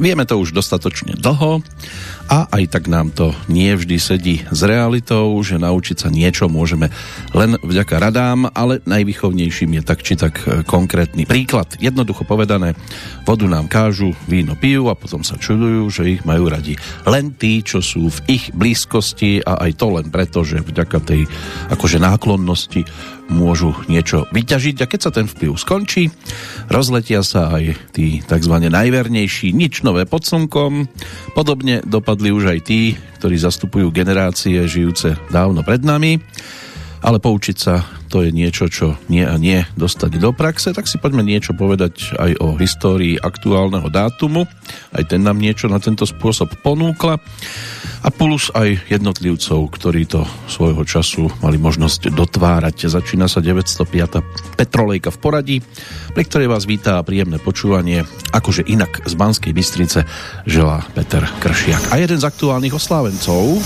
Vieme to už dostatočne dlho a aj tak nám to nie vždy sedí s realitou, že naučiť sa niečo môžeme len vďaka radám, ale najvýchovnejším je tak či tak e, konkrétny príklad. Jednoducho povedané, vodu nám kážu, víno pijú a potom sa čudujú, že ich majú radi len tí, čo sú v ich blízkosti a aj to len preto, že vďaka tej akože náklonnosti môžu niečo vyťažiť a keď sa ten vplyv skončí, rozletia sa aj tí tzv. najvernejší nič nové pod slnkom. Podobne dopadli už aj tí, ktorí zastupujú generácie žijúce dávno pred nami ale poučiť sa to je niečo, čo nie a nie dostať do praxe, tak si poďme niečo povedať aj o histórii aktuálneho dátumu. Aj ten nám niečo na tento spôsob ponúkla. A plus aj jednotlivcov, ktorí to svojho času mali možnosť dotvárať. Začína sa 905. Petrolejka v poradí, pri ktorej vás vítá príjemné počúvanie. Akože inak z Banskej Bystrice želá Peter Kršiak. A jeden z aktuálnych oslávencov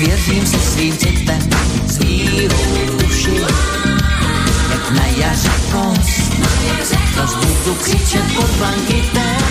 svěřím se svým citem, s vírou duši, jak na jaře kost. Zas budu křičet pod blankitem,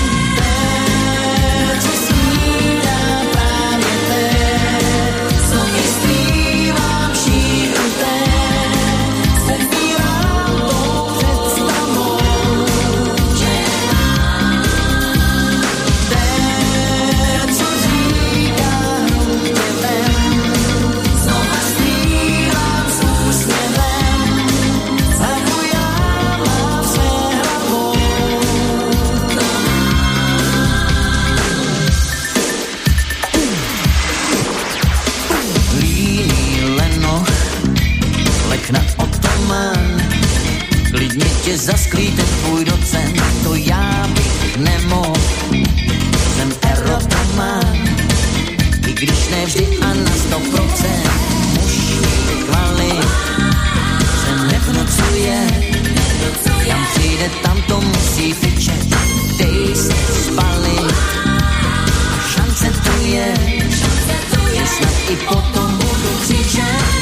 tě zasklí ten tvůj docent, to já bych nemohl. Jsem erotoman, i když ne vždy a na sto procent. Muž kvalit se nevnucuje, tam přijde, tam to musí fičet. Dej se spalit, šance tu je, snad i potom budu křičet.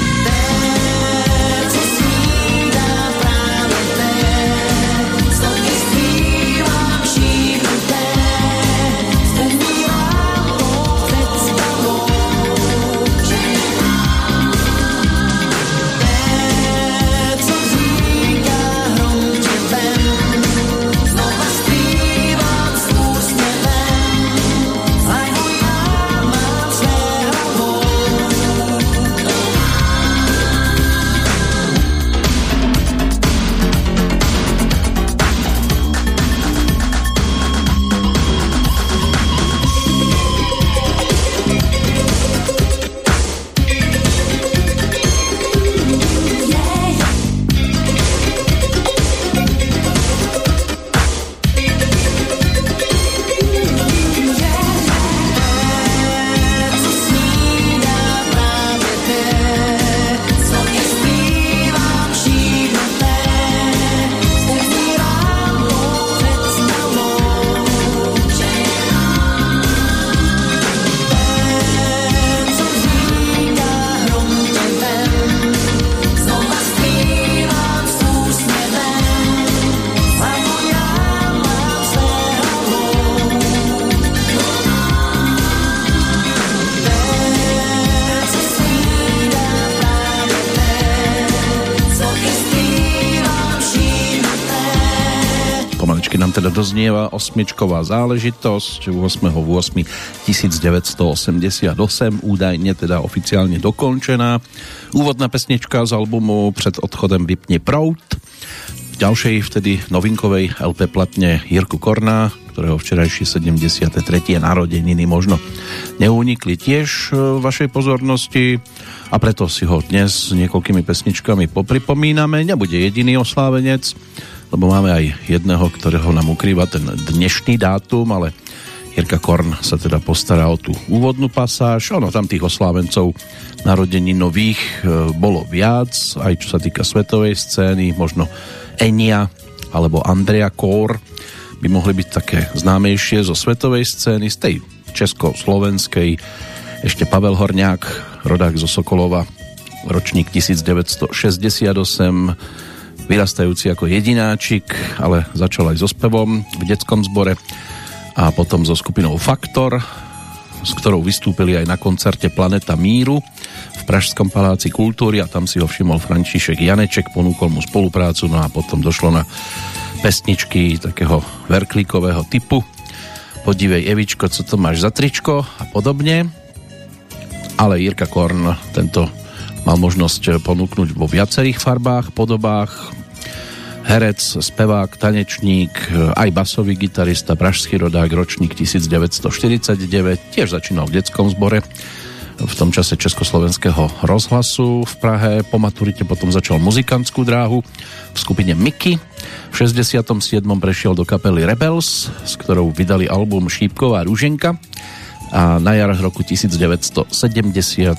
Doznieva osmičková záležitosť 8.8.1988 údajne teda oficiálne dokončená. Úvodná pesnička z albumu Před odchodem vypne prout. V ďalšej vtedy novinkovej LP platne Jirku Korná, ktorého včerajšie 73. narodeniny možno neunikli tiež e, vašej pozornosti a preto si ho dnes s niekoľkými pesničkami popripomíname. Nebude jediný oslávenec, lebo máme aj jedného, ktorého nám ukrýva ten dnešný dátum, ale Jirka Korn sa teda postará o tú úvodnú pasáž. Ono tam tých oslávencov narodení nových e, bolo viac, aj čo sa týka svetovej scény, možno Enia alebo Andrea Kór by mohli byť také známejšie zo svetovej scény, z tej československej ešte Pavel Horňák, rodák zo Sokolova, ročník 1968, vyrastajúci ako jedináčik, ale začal aj so spevom v detskom zbore a potom so skupinou Faktor, s ktorou vystúpili aj na koncerte Planeta Míru v Pražskom paláci kultúry a tam si ho všimol František Janeček, ponúkol mu spoluprácu, no a potom došlo na pesničky takého verklíkového typu. Podívej Evičko, co to máš za tričko a podobne. Ale Jirka Korn tento mal možnosť ponúknuť vo viacerých farbách, podobách, herec, spevák, tanečník, aj basový gitarista, pražský rodák, ročník 1949, tiež začínal v detskom zbore v tom čase Československého rozhlasu v Prahe. Po maturite potom začal muzikantskú dráhu v skupine Mickey. V 67. prešiel do kapely Rebels, s ktorou vydali album Šípková rúženka a na jar roku 1970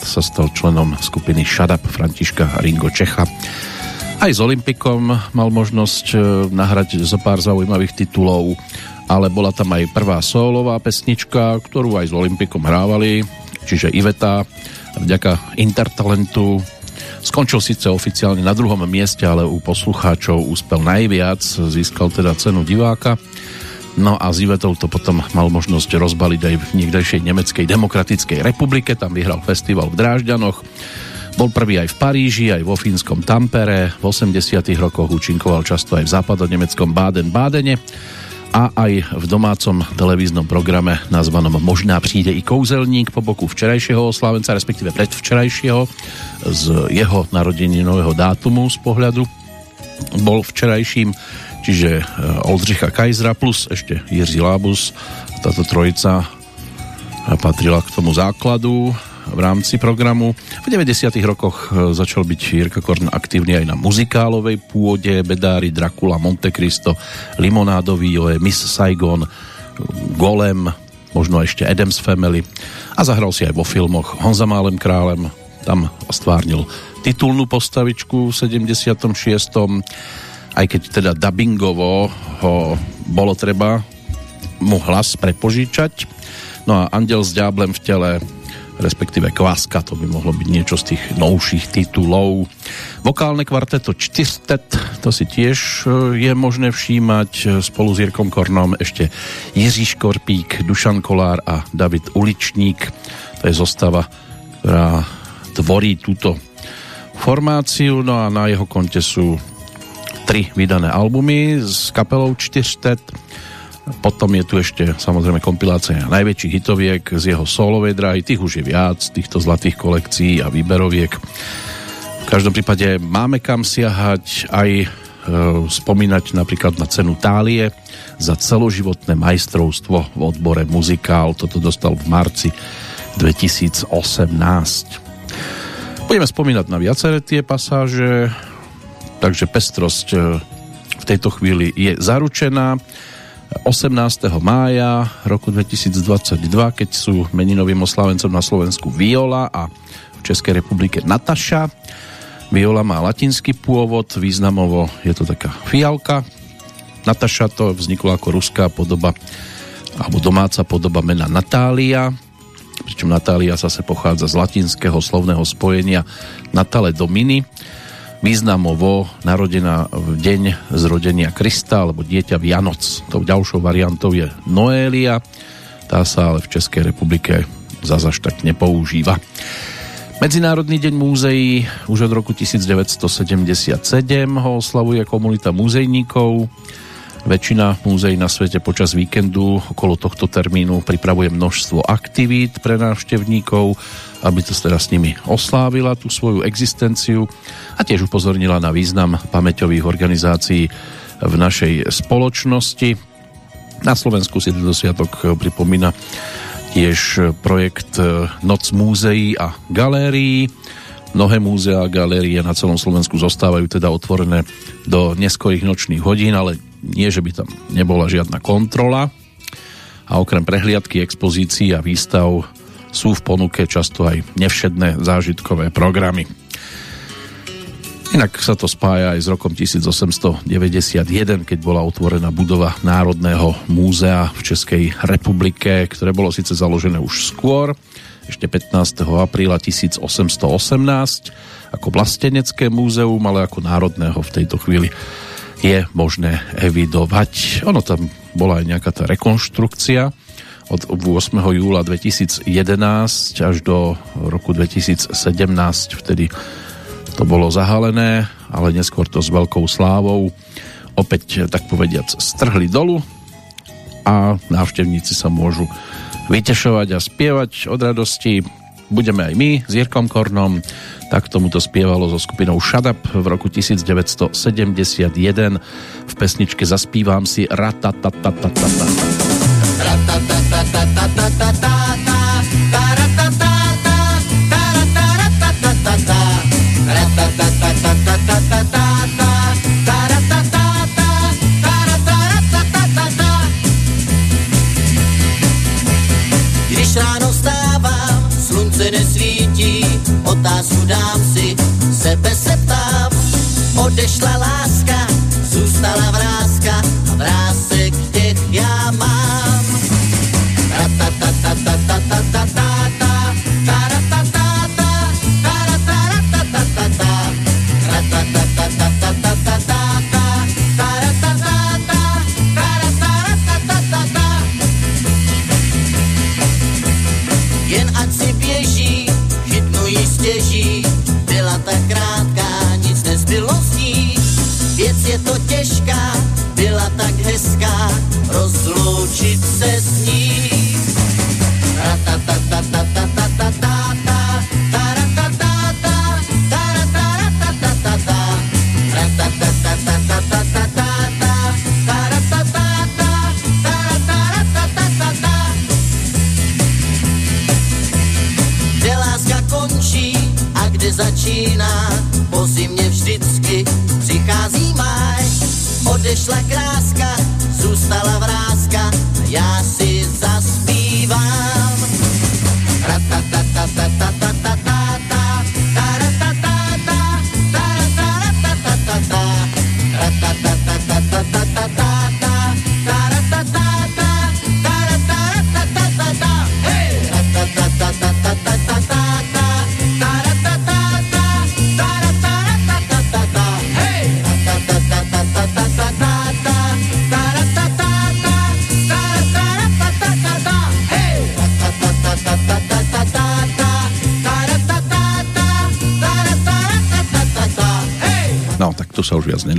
sa stal členom skupiny Shut Františka Ringo Čecha. Aj s Olympikom mal možnosť e, nahrať zo pár zaujímavých titulov, ale bola tam aj prvá solová pesnička, ktorú aj s Olympikom hrávali, čiže Iveta vďaka Intertalentu Skončil síce oficiálne na druhom mieste, ale u poslucháčov úspel najviac, získal teda cenu diváka. No a s Ivetou to potom mal možnosť rozbaliť aj v niekdejšej Nemeckej demokratickej republike, tam vyhral festival v Drážďanoch. Bol prvý aj v Paríži, aj vo fínskom Tampere, v 80 rokoch účinkoval často aj v západo-nemeckom Baden-Bádene. A aj v domácom televíznom programe nazvanom Možná přijde i kouzelník po boku včerajšieho oslávenca, respektíve predvčerajšieho z jeho narodeninového dátumu z pohľadu. Bol včerajším, čiže eh, Oldřicha Kajzra plus ešte Jiří Lábus. Táto trojica patrila k tomu základu v rámci programu. V 90. rokoch e, začal byť Jirka Korn aktívny aj na muzikálovej pôde, Bedári, Dracula, Monte Cristo, Limonádový, Joe, Miss Saigon, Golem, možno ešte Adams Family a zahral si aj vo filmoch Honza Málem králem, tam stvárnil titulnú postavičku v 76. Aj keď teda dubbingovo ho bolo treba mu hlas prepožičať. No a Andel s Diablem v tele respektíve Kvaska, to by mohlo byť niečo z tých novších titulov. Vokálne kvarteto Čtyrstet, to si tiež e, je možné všímať e, spolu s Jirkom Kornom ešte Jiří Škorpík, Dušan Kolár a David Uličník. To je zostava, ktorá tvorí túto formáciu, no a na jeho konte sú tri vydané albumy s kapelou Čtyrstet potom je tu ešte samozrejme kompilácia najväčších hitoviek z jeho solovej dráhy, tých už je viac, týchto zlatých kolekcií a výberoviek. V každom prípade máme kam siahať aj e, spomínať napríklad na cenu Tálie za celoživotné majstrovstvo v odbore muzikál. Toto dostal v marci 2018. Budeme spomínať na viaceré tie pasáže, takže pestrosť e, v tejto chvíli je zaručená. 18. mája roku 2022, keď sú meninovým oslávencom na Slovensku Viola a v Českej republike Nataša. Viola má latinský pôvod, významovo je to taká fialka. Nataša to vzniklo ako ruská podoba alebo domáca podoba mena Natália, pričom Natália zase pochádza z latinského slovného spojenia Natale Domini, významovo narodená v deň zrodenia Krista alebo dieťa Vianoc. Tou ďalšou variantou je Noélia, tá sa ale v Českej republike zazaž tak nepoužíva. Medzinárodný deň múzeí už od roku 1977 ho oslavuje komunita múzejníkov. Väčšina múzeí na svete počas víkendu okolo tohto termínu pripravuje množstvo aktivít pre návštevníkov aby to teda s nimi oslávila tú svoju existenciu a tiež upozornila na význam pamäťových organizácií v našej spoločnosti. Na Slovensku si tento sviatok pripomína tiež projekt Noc múzeí a galérií. Mnohé múzea a galérie na celom Slovensku zostávajú teda otvorené do neskorých nočných hodín, ale nie, že by tam nebola žiadna kontrola. A okrem prehliadky, expozícií a výstav sú v ponuke často aj nevšedné zážitkové programy. Inak sa to spája aj s rokom 1891, keď bola otvorená budova Národného múzea v Českej republike, ktoré bolo síce založené už skôr, ešte 15. apríla 1818 ako vlastenecké múzeum, ale ako národného v tejto chvíli je možné evidovať. Ono tam bola aj nejaká tá rekonštrukcia od 8. júla 2011 až do roku 2017, vtedy to bolo zahalené, ale neskôr to s veľkou slávou opäť, tak povediac, strhli dolu a návštevníci sa môžu vytešovať a spievať od radosti. Budeme aj my s Jirkom Kornom, tak tomuto spievalo so skupinou Shut Up v roku 1971 v pesničke Zaspívam si Ratatatatata. Ratatatatata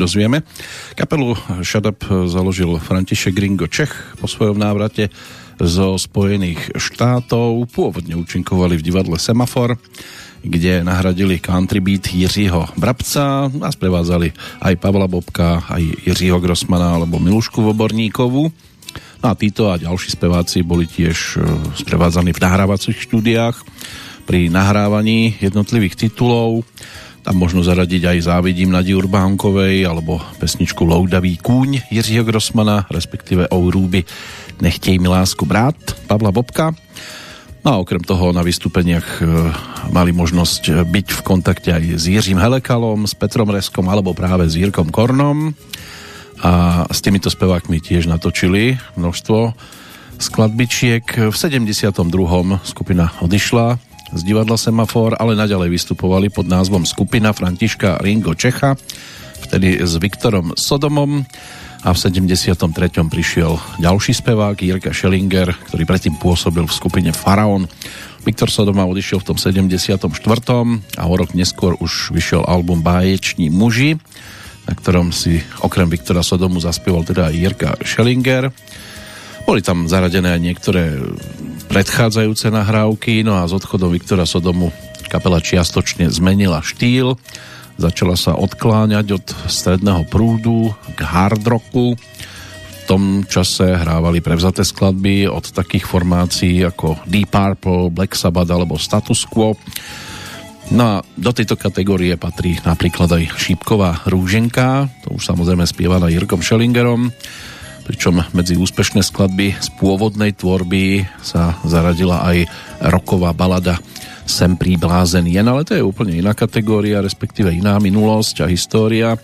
nedozvieme. Kapelu Shut Up založil František Gringo Čech po svojom návrate zo Spojených štátov. Pôvodne účinkovali v divadle Semafor, kde nahradili country beat Jiřího Brabca a sprevádzali aj Pavla Bobka, aj Jiřího Grossmana alebo Milušku Voborníkovu. No a títo a ďalší speváci boli tiež e, sprevádzaní v nahrávacích štúdiách pri nahrávaní jednotlivých titulov tam možno zaradiť aj Závidím Nadi Urbánkovej alebo pesničku Loudavý kúň Jiřího Grossmana, respektíve O Rúby Nechtej mi lásku brát Pavla Bobka. No a okrem toho na vystúpeniach e, mali možnosť byť v kontakte aj s Jiřím Helekalom, s Petrom Reskom alebo práve s Jirkom Kornom a s týmito spevákmi tiež natočili množstvo skladbičiek. V 72. skupina odišla z divadla Semafor, ale naďalej vystupovali pod názvom skupina Františka Ringo Čecha, vtedy s Viktorom Sodomom a v 73. prišiel ďalší spevák Jirka Schellinger, ktorý predtým pôsobil v skupine Faraon. Viktor Sodoma odišiel v tom 74. a o rok neskôr už vyšiel album Báječní muži, na ktorom si okrem Viktora Sodomu zaspieval teda Jirka Schellinger. Boli tam zaradené aj niektoré predchádzajúce nahrávky, no a s odchodom Viktora Sodomu kapela čiastočne zmenila štýl, začala sa odkláňať od stredného prúdu k hard rocku. V tom čase hrávali prevzaté skladby od takých formácií ako Deep Purple, Black Sabbath alebo Status Quo. No a do tejto kategórie patrí napríklad aj Šípková rúženka, to už samozrejme spievaná Jirkom Schellingerom, pričom medzi úspešné skladby z pôvodnej tvorby sa zaradila aj roková balada Sem príblázen jen, ale to je úplne iná kategória, respektíve iná minulosť a história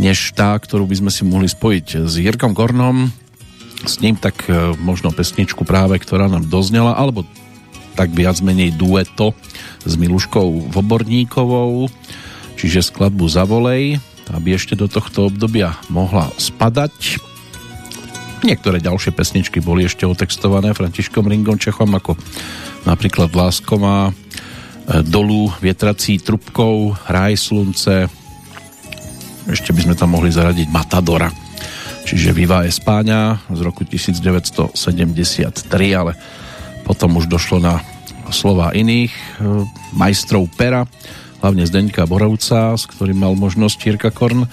než tá, ktorú by sme si mohli spojiť s Jirkom Gornom. S ním tak e, možno pesničku práve, ktorá nám doznela, alebo tak viac menej dueto s Miluškou Voborníkovou, čiže skladbu Zavolej, aby ešte do tohto obdobia mohla spadať. Niektoré ďalšie pesničky boli ešte otextované Františkom Ringom Čechom, ako napríklad Lásková, e, Dolu vietrací trubkou, Raj slunce, ešte by sme tam mohli zaradiť Matadora, čiže Viva Espáňa z roku 1973, ale potom už došlo na slova iných e, majstrov pera, hlavne Zdeňka Borovca, s ktorým mal možnosť Jirka Korn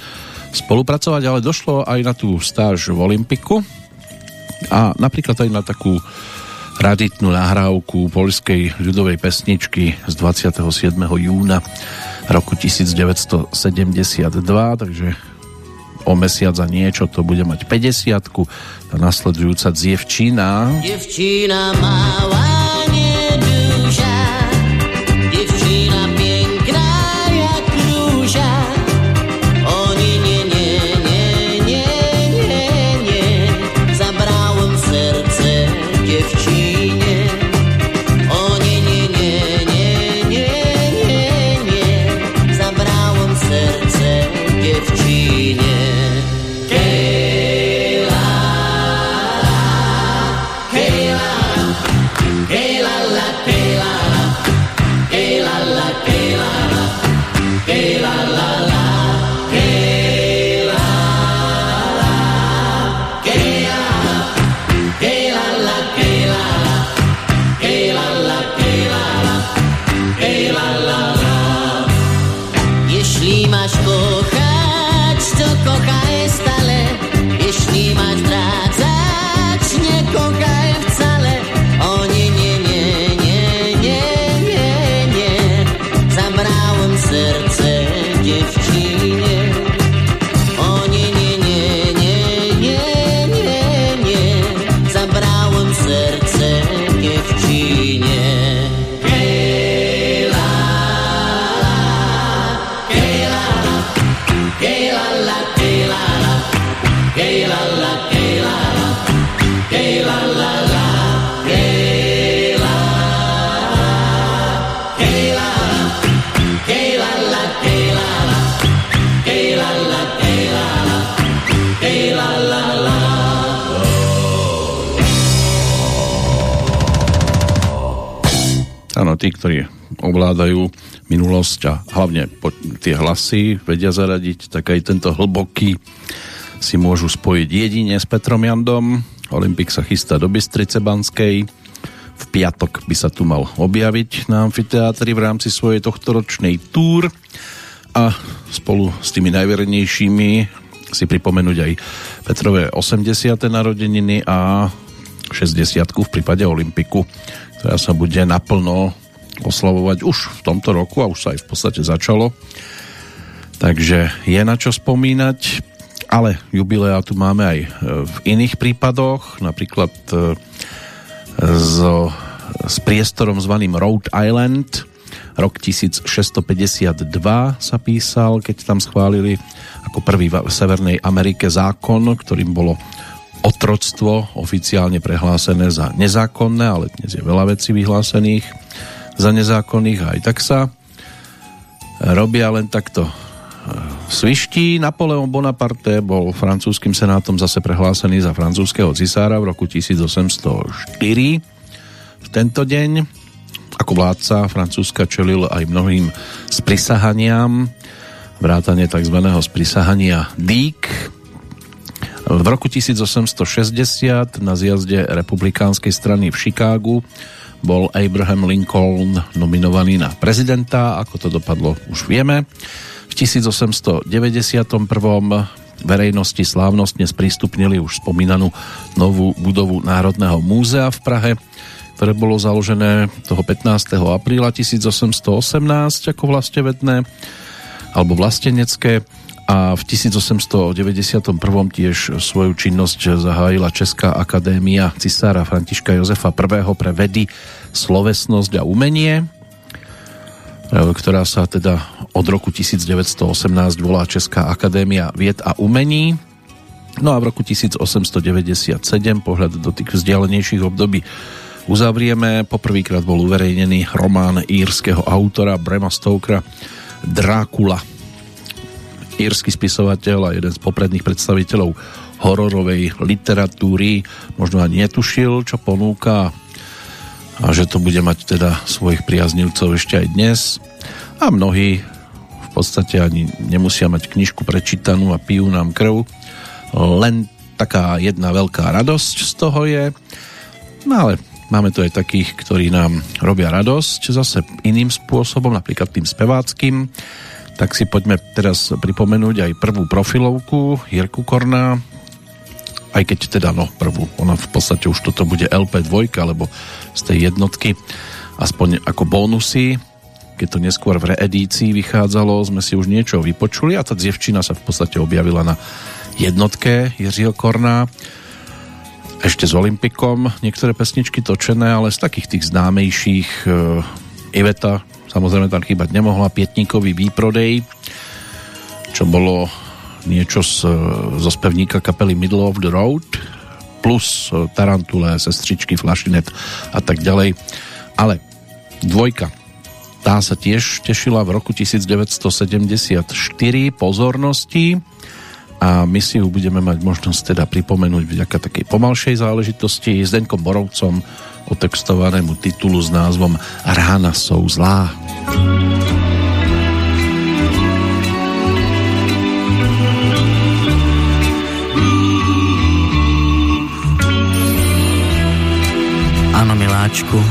spolupracovať, ale došlo aj na tú stáž v Olympiku a napríklad aj na takú raditnú nahrávku poľskej ľudovej pesničky z 27. júna roku 1972, takže o mesiac a niečo to bude mať 50 tá nasledujúca Dzievčína. Dziewczyna mała tí, ktorí ovládajú minulosť a hlavne tie hlasy vedia zaradiť, tak aj tento hlboký si môžu spojiť jedine s Petrom Jandom. Olympik sa chystá do Bystrice Banskej. V piatok by sa tu mal objaviť na amfiteátri v rámci svojej tohtoročnej túr a spolu s tými najvernejšími si pripomenúť aj Petrové 80. narodeniny a 60 v prípade Olympiku, ktorá sa bude naplno oslavovať už v tomto roku a už sa aj v podstate začalo. Takže je na čo spomínať, ale jubilea tu máme aj e, v iných prípadoch, napríklad e, so, s priestorom zvaným Rhode Island. Rok 1652 sa písal, keď tam schválili ako prvý v Severnej Amerike zákon, ktorým bolo otroctvo oficiálne prehlásené za nezákonné, ale dnes je veľa vecí vyhlásených za nezákonných aj tak sa robia len takto sviští. Napoleon Bonaparte bol francúzským senátom zase prehlásený za francúzského cisára v roku 1804. V tento deň ako vládca Francúzska čelil aj mnohým sprisahaniam, vrátane tzv. sprisahania Dík. V roku 1860 na zjazde republikánskej strany v Chicagu bol Abraham Lincoln nominovaný na prezidenta, ako to dopadlo už vieme. V 1891. verejnosti slávnostne sprístupnili už spomínanú novú budovu Národného múzea v Prahe, ktoré bolo založené toho 15. apríla 1818 ako vlastevedné alebo vlastenecké a v 1891 tiež svoju činnosť zahájila Česká akadémia cisára Františka Jozefa I. pre vedy, slovesnosť a umenie, e, ktorá sa teda od roku 1918 volá Česká akadémia vied a umení. No a v roku 1897 pohľad do tých vzdialenejších období uzavrieme. Poprvýkrát bol uverejnený román írskeho autora Brema Stokera Drákula írsky spisovateľ a jeden z popredných predstaviteľov hororovej literatúry. Možno ani netušil, čo ponúka a že to bude mať teda svojich priaznivcov ešte aj dnes. A mnohí v podstate ani nemusia mať knižku prečítanú a pijú nám krv. Len taká jedna veľká radosť z toho je. No ale máme tu aj takých, ktorí nám robia radosť zase iným spôsobom, napríklad tým speváckým tak si poďme teraz pripomenúť aj prvú profilovku Jirku Korná, aj keď teda no prvú, ona v podstate už toto bude LP2 alebo z tej jednotky. Aspoň ako bonusy keď to neskôr v reedícii vychádzalo, sme si už niečo vypočuli a tá dzievčina sa v podstate objavila na jednotke Jiřího Korná ešte s Olympikom niektoré pesničky točené, ale z takých tých známejších uh, Iveta Samozrejme tam chýbať nemohla Pietníkový výprodej, čo bolo niečo z, zo spevníka kapely Middle of the Road plus Tarantule, Sestričky, Flašinet a tak ďalej. Ale dvojka, tá sa tiež tešila v roku 1974 pozornosti a my si ju budeme mať možnosť teda pripomenúť vďaka takej pomalšej záležitosti s Deňkom Borovcom otextovanému titulu s názvom Rána sú zlá. Ano, miláčku,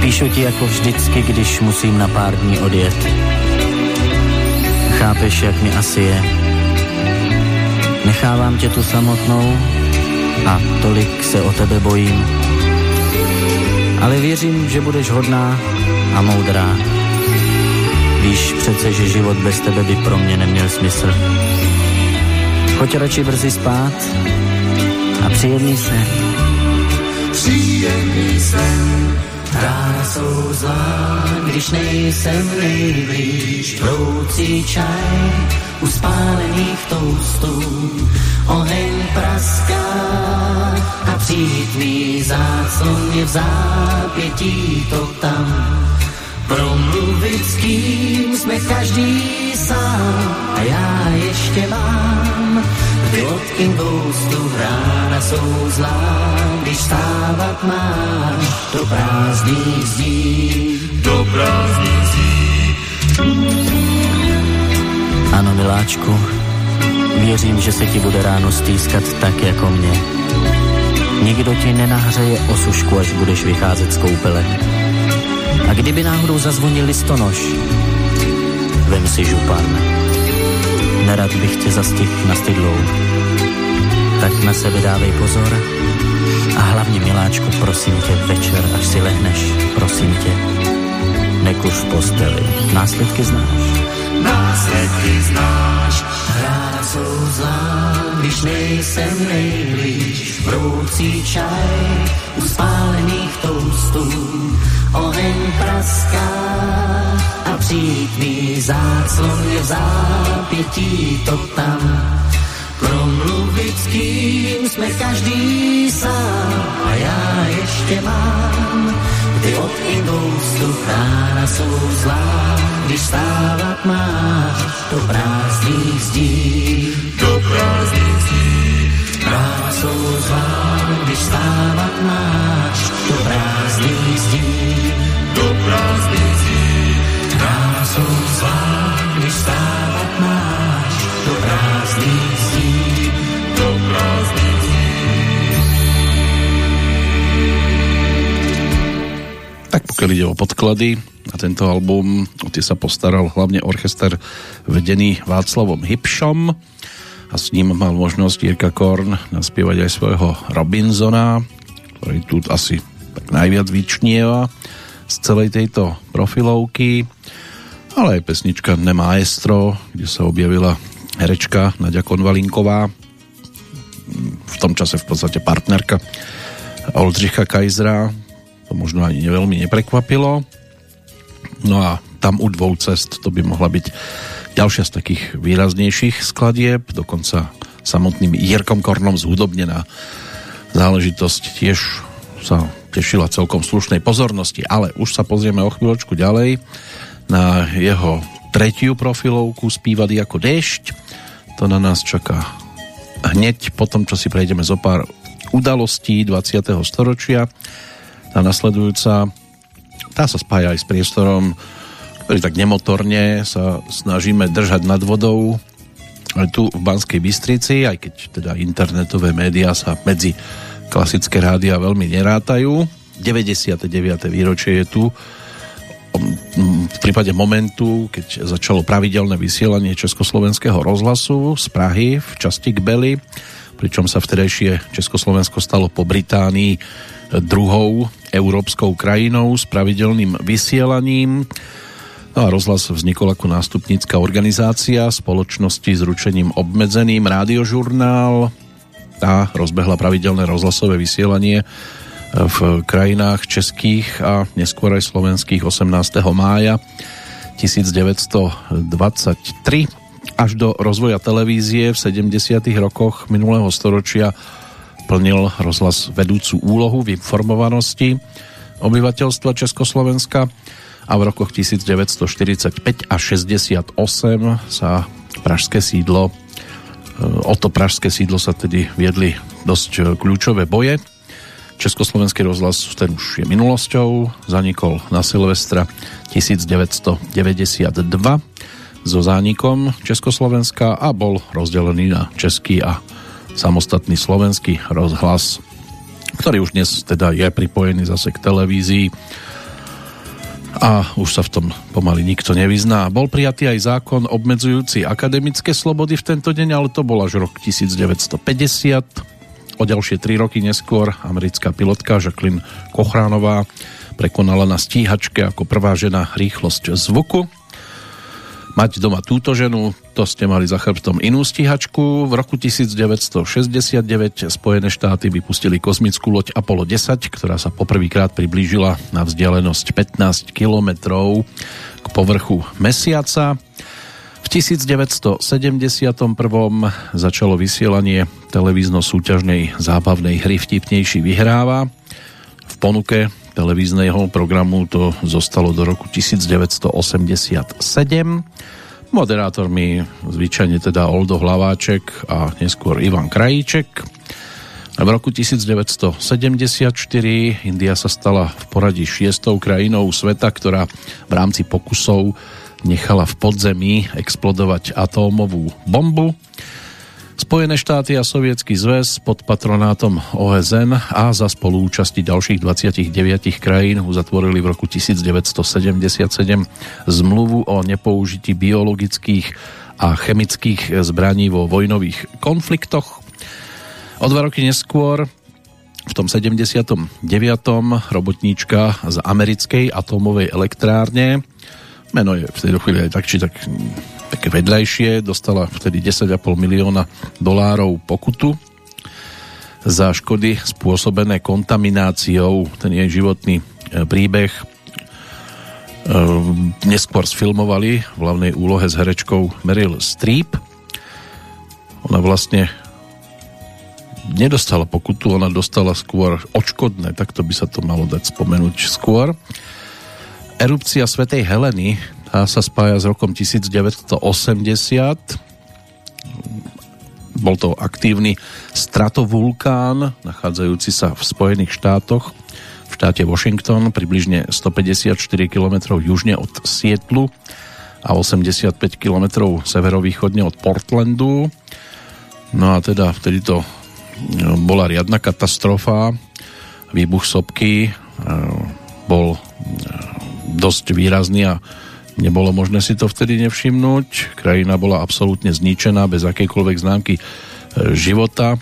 píšu ti jako vždycky, když musím na pár dní odjet. Chápeš, jak mi asi je. Nechávám tě tu samotnou a tolik se o tebe bojím ale věřím, že budeš hodná a moudrá. Víš přece, že život bez tebe by pro mě neměl smysl. Choď radši brzy spát a příjemný sen. Příjemný sen. Rána jsou zlá, když nejsem nejblíž. Vroucí čaj u spálených toustů. Oheň praská a přijít mý záclon je v zápětí to tam. Promluvit s kým jsme každý sám a já ještě mám ty od indoustu rána jsou zlá, když stávat máš do prázdných zdí. Do prázdných zdí. Ano, miláčku, věřím, že se ti bude ráno stýskat tak jako mě. Nikdo ti nenahřeje osušku, až budeš vycházet z koupele. A kdyby náhodou zazvonil listonoš, vem si župan. Nerad bych tě zastih na stydlou. Tak na sebe dávej pozor. A hlavně, miláčku, prosím tě, večer, až si lehneš, prosím tě, nekuš v posteli. Následky znáš. Následky znáš. Rána jsou zlá, když nejsem nejblíž. Vroucí čaj u spálených toustů. Oheň praská a přítmý záclon je v zápětí to tam. Promluvit s kým jsme každý sám a já ještě mám ty od indoustu rána jsou zlá, když stávat máš do prázdných zdí. Do prázdných zdí. Jsou zlá, když stávat máš do prázdných zdí. Do prázdných zdí. Jsou zlá, když stávat máš do prázdných zdí. Do prázdných zdí. Tak pokiaľ ide o podklady na tento album, o tie sa postaral hlavne orchester vedený Václavom Hybšom a s ním mal možnosť Jirka Korn naspievať aj svojho Robinsona, ktorý tu asi tak najviac vyčnieva z celej tejto profilovky, ale aj pesnička Nemaestro, kde sa objavila herečka Nadia Konvalinková, v tom čase v podstate partnerka Oldřicha Kajzra, to možno ani neveľmi neprekvapilo. No a tam u dvou cest to by mohla byť ďalšia z takých výraznejších skladieb, dokonca samotným Jirkom Kornom zhudobnená záležitosť tiež sa tešila celkom slušnej pozornosti, ale už sa pozrieme o chvíľočku ďalej na jeho tretiu profilovku Spívady ako dešť. To na nás čaká hneď po tom, čo si prejdeme zo pár udalostí 20. storočia. Tá nasledujúca tá sa spája aj s priestorom ktorý tak nemotorne sa snažíme držať nad vodou aj tu v Banskej Bystrici, aj keď teda internetové médiá sa medzi klasické rádia veľmi nerátajú. 99. výročie je tu v prípade momentu, keď začalo pravidelné vysielanie Československého rozhlasu z Prahy v časti k Beli, pričom sa vtedajšie Československo stalo po Británii druhou európskou krajinou s pravidelným vysielaním. No a rozhlas vznikol ako nástupnícka organizácia spoločnosti s ručením obmedzeným rádiožurnál. Tá rozbehla pravidelné rozhlasové vysielanie v krajinách českých a neskôr aj slovenských 18. mája 1923 až do rozvoja televízie v 70. rokoch minulého storočia plnil rozhlas vedúcu úlohu v informovanosti obyvateľstva Československa a v rokoch 1945 a 68 sa pražské sídlo e, o to pražské sídlo sa tedy viedli dosť e, kľúčové boje. Československý rozhlas ten už je minulosťou, zanikol na Silvestra 1992 so zánikom Československa a bol rozdelený na český a samostatný slovenský rozhlas, ktorý už dnes teda je pripojený zase k televízii a už sa v tom pomaly nikto nevyzná. Bol prijatý aj zákon obmedzujúci akademické slobody v tento deň, ale to bol až rok 1950. O ďalšie tri roky neskôr americká pilotka Jacqueline Kochránová prekonala na stíhačke ako prvá žena rýchlosť zvuku mať doma túto ženu, to ste mali za chrbtom inú stíhačku. V roku 1969 Spojené štáty vypustili kozmickú loď Apollo 10, ktorá sa poprvýkrát priblížila na vzdialenosť 15 kilometrov k povrchu Mesiaca. V 1971 začalo vysielanie televízno-súťažnej zábavnej hry Vtipnejší vyhráva. V ponuke televízneho programu to zostalo do roku 1987. Moderátormi zvyčajne teda Oldo Hlaváček a neskôr Ivan Krajíček. V roku 1974 India sa stala v poradí šiestou krajinou sveta, ktorá v rámci pokusov nechala v podzemí explodovať atómovú bombu. Spojené štáty a Sovietský zväz pod patronátom OSN a za spolúčasti ďalších 29 krajín uzatvorili v roku 1977 zmluvu o nepoužití biologických a chemických zbraní vo vojnových konfliktoch. O dva roky neskôr v tom 79. robotníčka z americkej atómovej elektrárne meno je v tejto chvíli aj tak či tak také vedľajšie, dostala vtedy 10,5 milióna dolárov pokutu za škody spôsobené kontamináciou. Ten jej životný e, príbeh e, neskôr sfilmovali v hlavnej úlohe s herečkou Meryl Streep. Ona vlastne nedostala pokutu, ona dostala skôr odškodné, tak to by sa to malo dať spomenúť skôr. Erupcia Svetej Heleny sa spája s rokom 1980. Bol to aktívny stratovulkán, nachádzajúci sa v Spojených štátoch, v štáte Washington, približne 154 km južne od Sietlu a 85 km severovýchodne od Portlandu. No a teda vtedy to no, bola riadna katastrofa. Výbuch sopky e, bol e, dosť výrazný a Nebolo možné si to vtedy nevšimnúť. Krajina bola absolútne zničená bez akejkoľvek známky e, života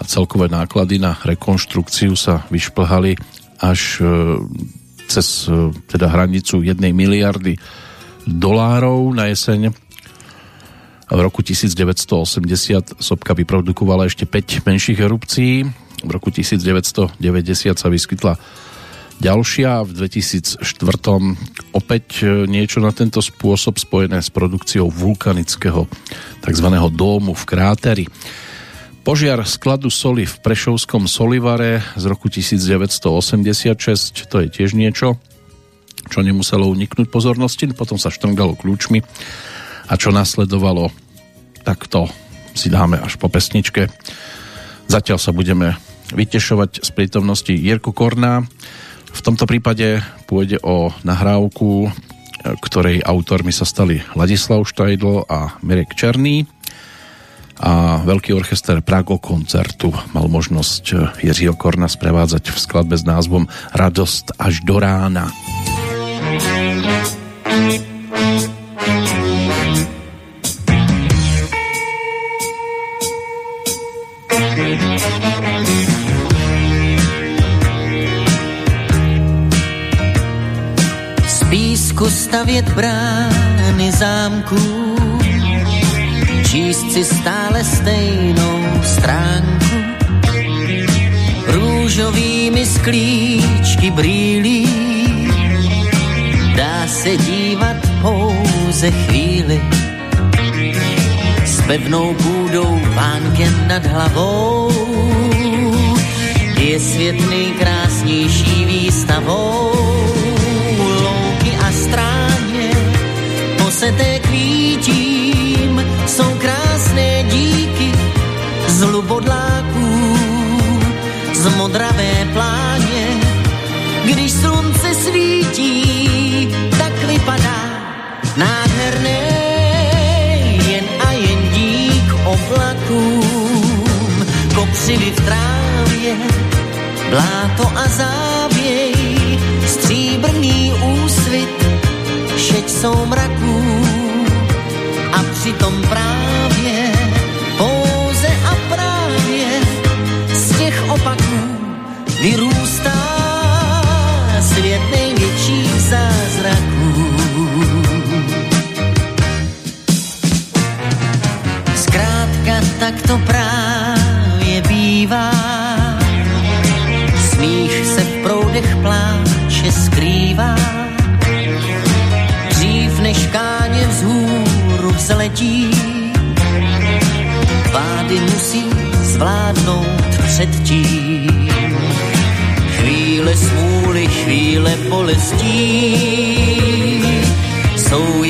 a celkové náklady na rekonštrukciu sa vyšplhali až e, cez e, teda hranicu 1 miliardy dolárov na jeseň. V roku 1980 sopka vyprodukovala ešte 5 menších erupcií. V roku 1990 sa vyskytla ďalšia v 2004 opäť e, niečo na tento spôsob spojené s produkciou vulkanického tzv. dómu v kráteri. Požiar skladu soli v Prešovskom solivare z roku 1986, to je tiež niečo, čo nemuselo uniknúť pozornosti, potom sa štrngalo kľúčmi a čo nasledovalo, tak to si dáme až po pesničke. Zatiaľ sa budeme vytešovať z prítomnosti Jirku Korná, v tomto prípade pôjde o nahrávku, ktorej autormi sa stali Ladislav Štajdl a Mirek Černý a Veľký orchester Prago koncertu mal možnosť Jiřího Korna sprevádzať v skladbe s názvom Radost až do rána. Stavět brány zámků, číst si stále stejnou stránku. Růžovými sklíčky brýlí dá se dívat pouze chvíli. S pevnou půdou vánkem nad hlavou je svět nejkrásnější výstavou poseté kvítím jsou krásné díky z lubodláků, z modravé pláně. Když slunce svítí, tak vypadá nádherné jen a jen dík oblakům. Kopřivy v trávě, bláto a závěj, šeť mraků a přitom právě pouze a právě z těch opaků vyrůstá svět největších zázraků. Zkrátka tak to právě bývá, smích se v proudech pláče skrývá vzletí. Vády musí zvládnout předtím. Chvíle smůly, chvíle bolestí jsou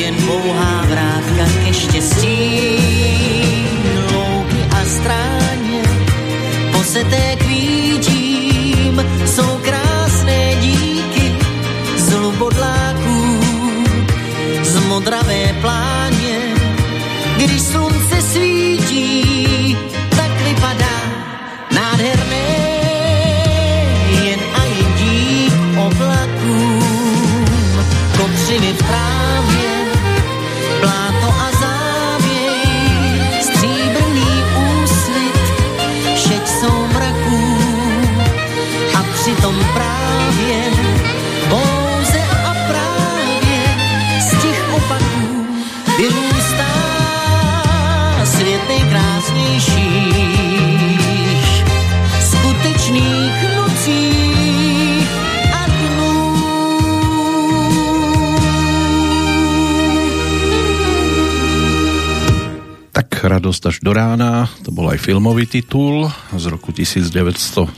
Radosť až do rána, to bol aj filmový titul z roku 1978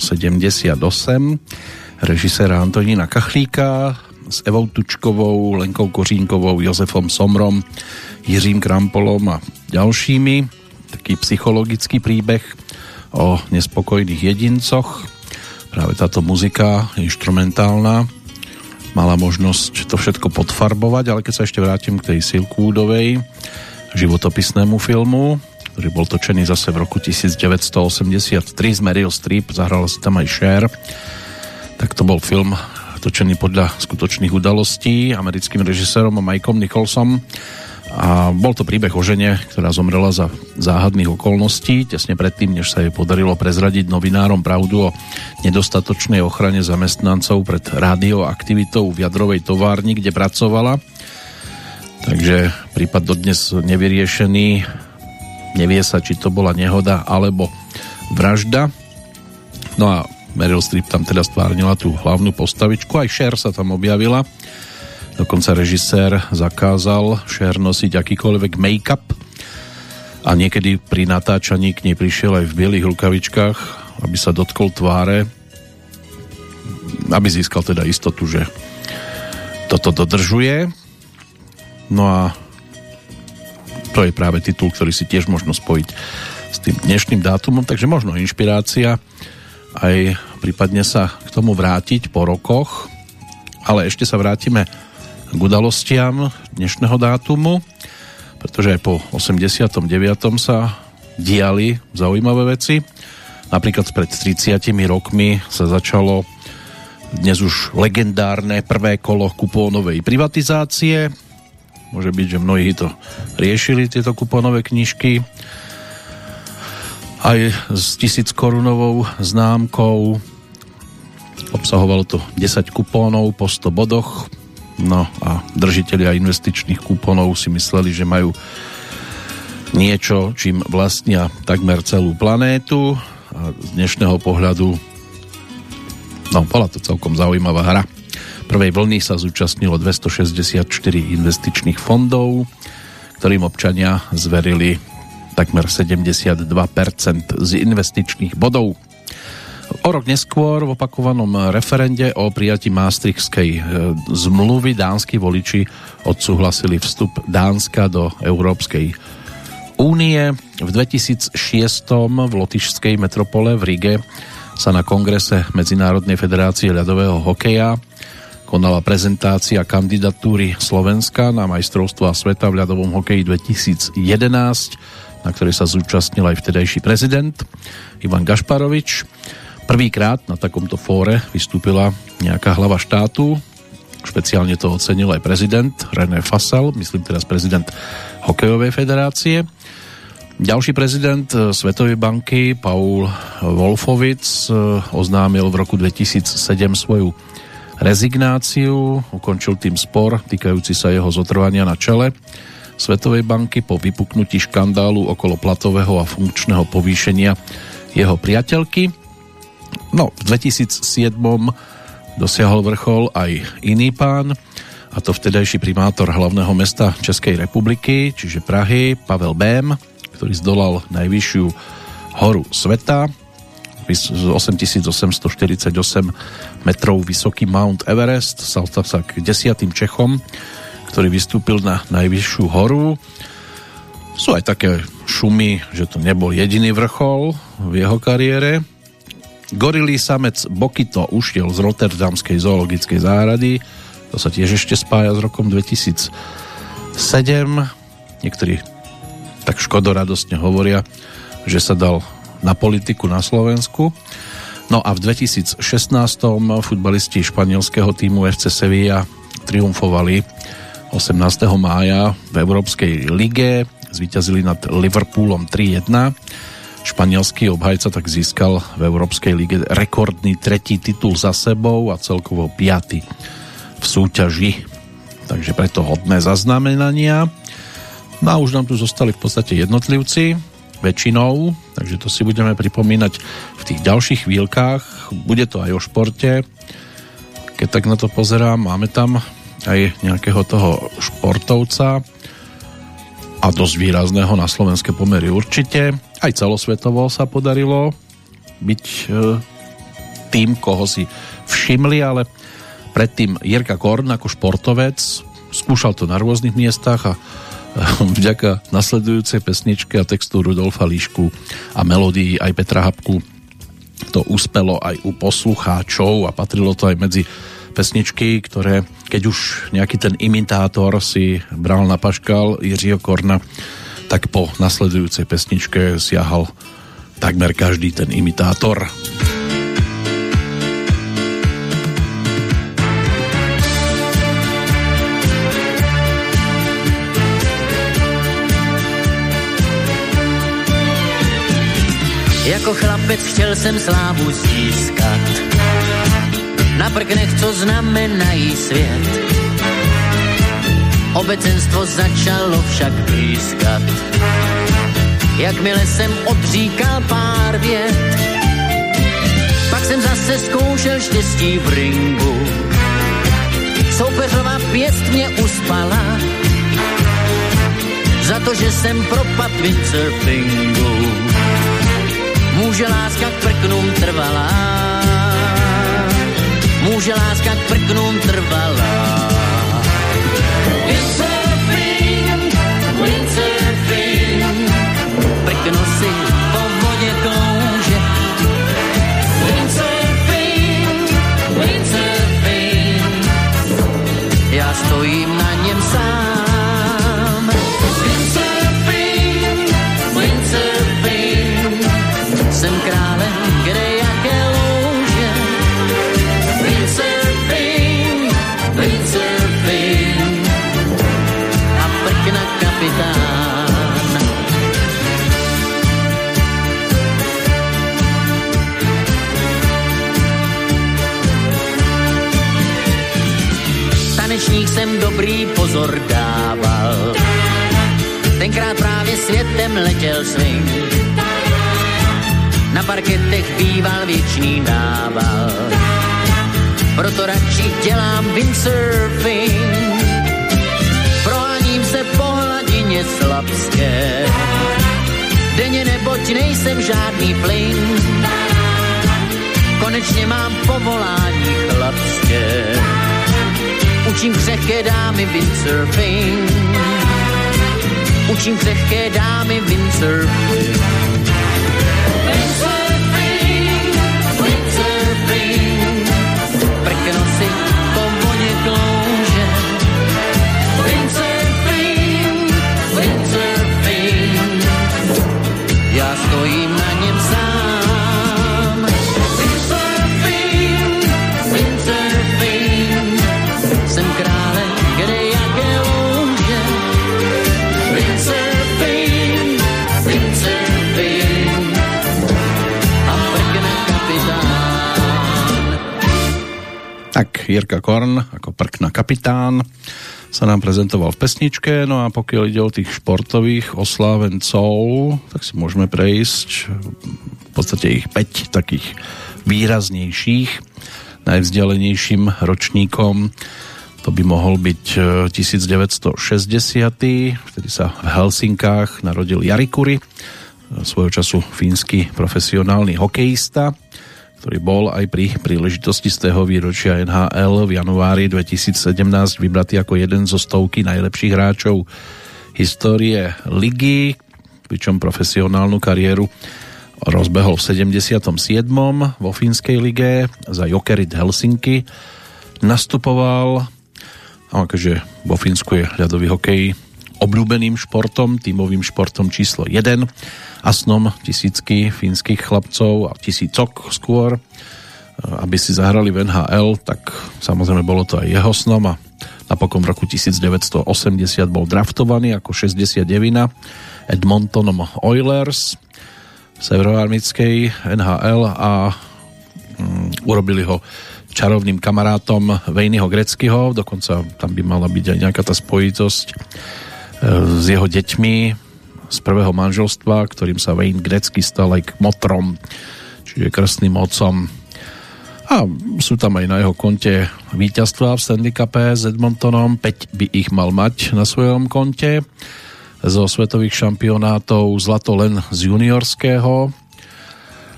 režiséra Antonína Kachlíka s Evou Tučkovou, Lenkou Kořínkovou, Josefom Somrom, Jiřím Krampolom a ďalšími. Taký psychologický príbeh o nespokojných jedincoch. Práve táto muzika instrumentálna mala možnosť to všetko podfarbovať, ale keď sa ešte vrátim k tej Silkwoodovej, životopisnému filmu, ktorý bol točený zase v roku 1983 z Meryl Streep, zahrala si tam aj Cher. Tak to bol film točený podľa skutočných udalostí americkým režisérom Mikeom Nicholsom a bol to príbeh o žene, ktorá zomrela za záhadných okolností, tesne predtým, než sa jej podarilo prezradiť novinárom pravdu o nedostatočnej ochrane zamestnancov pred radioaktivitou v jadrovej továrni, kde pracovala. Takže prípad dodnes nevyriešený. Nevie sa, či to bola nehoda alebo vražda. No a Meryl Streep tam teda stvárnila tú hlavnú postavičku, aj Cher sa tam objavila Dokonca režisér zakázal Cher nosiť akýkoľvek make-up a niekedy pri natáčaní k nej prišiel aj v bielých rukavičkách, aby sa dotkol tváre, aby získal teda istotu, že toto dodržuje. No a to je práve titul, ktorý si tiež možno spojiť s tým dnešným dátumom, takže možno inšpirácia aj prípadne sa k tomu vrátiť po rokoch, ale ešte sa vrátime k udalostiam dnešného dátumu, pretože aj po 89. sa diali zaujímavé veci. Napríklad pred 30 rokmi sa začalo dnes už legendárne prvé kolo kupónovej privatizácie. Môže byť, že mnohí to riešili, tieto kupónové knižky. Aj s tisíc korunovou známkou obsahovalo to 10 kupónov po 100 bodoch No a držiteľia investičných kúponov si mysleli, že majú niečo, čím vlastnia takmer celú planétu a z dnešného pohľadu no, bola to celkom zaujímavá hra. Prvej vlny sa zúčastnilo 264 investičných fondov, ktorým občania zverili takmer 72% z investičných bodov. O rok neskôr v opakovanom referende o prijati Maastrichtskej e, zmluvy dánsky voliči odsúhlasili vstup Dánska do Európskej únie. V 2006 v lotišskej metropole v Rige sa na kongrese Medzinárodnej federácie ľadového hokeja konala prezentácia kandidatúry Slovenska na majstrovstvo sveta v ľadovom hokeji 2011, na ktorej sa zúčastnil aj vtedajší prezident Ivan Gašparovič. Prvýkrát na takomto fóre vystúpila nejaká hlava štátu, špeciálne to ocenil aj prezident René Fassel, myslím teraz prezident Hokejovej federácie. Ďalší prezident eh, Svetovej banky Paul Wolfovic eh, oznámil v roku 2007 svoju rezignáciu, ukončil tým spor týkajúci sa jeho zotrvania na čele Svetovej banky po vypuknutí škandálu okolo platového a funkčného povýšenia jeho priateľky. No, v 2007 dosiahol vrchol aj iný pán, a to vtedajší primátor hlavného mesta Českej republiky, čiže Prahy, Pavel Bém, ktorý zdolal najvyššiu horu sveta, 8848 metrov vysoký Mount Everest, stal sa k desiatým Čechom, ktorý vystúpil na najvyššiu horu. Sú aj také šumy, že to nebol jediný vrchol v jeho kariére. Gorilý samec Bokito ušiel z Rotterdamskej zoologickej záhrady. To sa tiež ešte spája s rokom 2007. Niektorí tak škodoradostne hovoria, že sa dal na politiku na Slovensku. No a v 2016. futbalisti španielského týmu FC Sevilla triumfovali 18. mája v Európskej lige, zvíťazili nad Liverpoolom 3-1 Španielský obhajca tak získal v Európskej lige rekordný tretí titul za sebou a celkovo piaty v súťaži. Takže preto hodné zaznamenania. No a už nám tu zostali v podstate jednotlivci, väčšinou, takže to si budeme pripomínať v tých ďalších chvíľkách. Bude to aj o športe. Keď tak na to pozerám, máme tam aj nejakého toho športovca a dosť výrazného na slovenské pomery určite aj celosvetovo sa podarilo byť e, tým, koho si všimli, ale predtým Jirka Korn ako športovec skúšal to na rôznych miestach a vďaka nasledujúcej pesničke a textu Rudolfa Líšku a melódii aj Petra Habku to uspelo aj u poslucháčov a patrilo to aj medzi pesničky, ktoré keď už nejaký ten imitátor si bral na paškal Jiřího Korna, tak po nasledujúcej pesničke siahal takmer každý ten imitátor. Jako chlapec chtěl jsem slávu získat. Na prknech, co znamenají svět. Obecenstvo začalo však blízkat. Jakmile jsem odříkal pár vět, pak jsem zase zkoušel štěstí v ringu. Soupeřová pěst mě uspala, za to, že jsem propad windsurfingu. Může láska k prknům trvalá, může láska k prknům trvalá. Windsurfing, windsurfing, prkno si po vodě windsurfing, já stojím na něm sám. Tanečník jsem dobrý pozor dával. Tenkrát právě světem letěl swing. Na parketech býval věčný nával. Proto radši dělám windsurfing. Proháním se po hladině slabské. Denně neboť nejsem žádný plyn. Konečně mám povolání chlapské Učím křehké dámy windsurfing. Učím křehké dámy windsurfing. Tak Jirka Korn ako prkna kapitán sa nám prezentoval v pesničke, no a pokiaľ ide o tých športových oslávencov, tak si môžeme prejsť v podstate ich 5 takých výraznejších. Najvzdialenejším ročníkom to by mohol byť 1960. Vtedy sa v Helsinkách narodil Jari Kuri, svojho času fínsky profesionálny hokejista, ktorý bol aj pri príležitosti z tého výročia NHL v januári 2017 vybratý ako jeden zo stovky najlepších hráčov histórie ligy, pričom profesionálnu kariéru rozbehol v 77. vo fínskej lige za Jokerit Helsinki. Nastupoval, a akože vo Fínsku je ľadový hokej obľúbeným športom, tímovým športom číslo 1 a snom tisícky fínskych chlapcov a tisícok skôr, aby si zahrali v NHL, tak samozrejme bolo to aj jeho snom a napokon v roku 1980 bol draftovaný ako 69 Edmontonom Oilers severoarmickej NHL a mm, urobili ho čarovným kamarátom Vejnyho Greckého, dokonca tam by mala byť aj nejaká tá spojitosť e, s jeho deťmi z prvého manželstva, ktorým sa Wayne Grecky stal aj motrom, čiže krstným otcom. A sú tam aj na jeho konte víťazstva v Stanley Cup s Edmontonom, 5 by ich mal mať na svojom konte zo svetových šampionátov zlato len z juniorského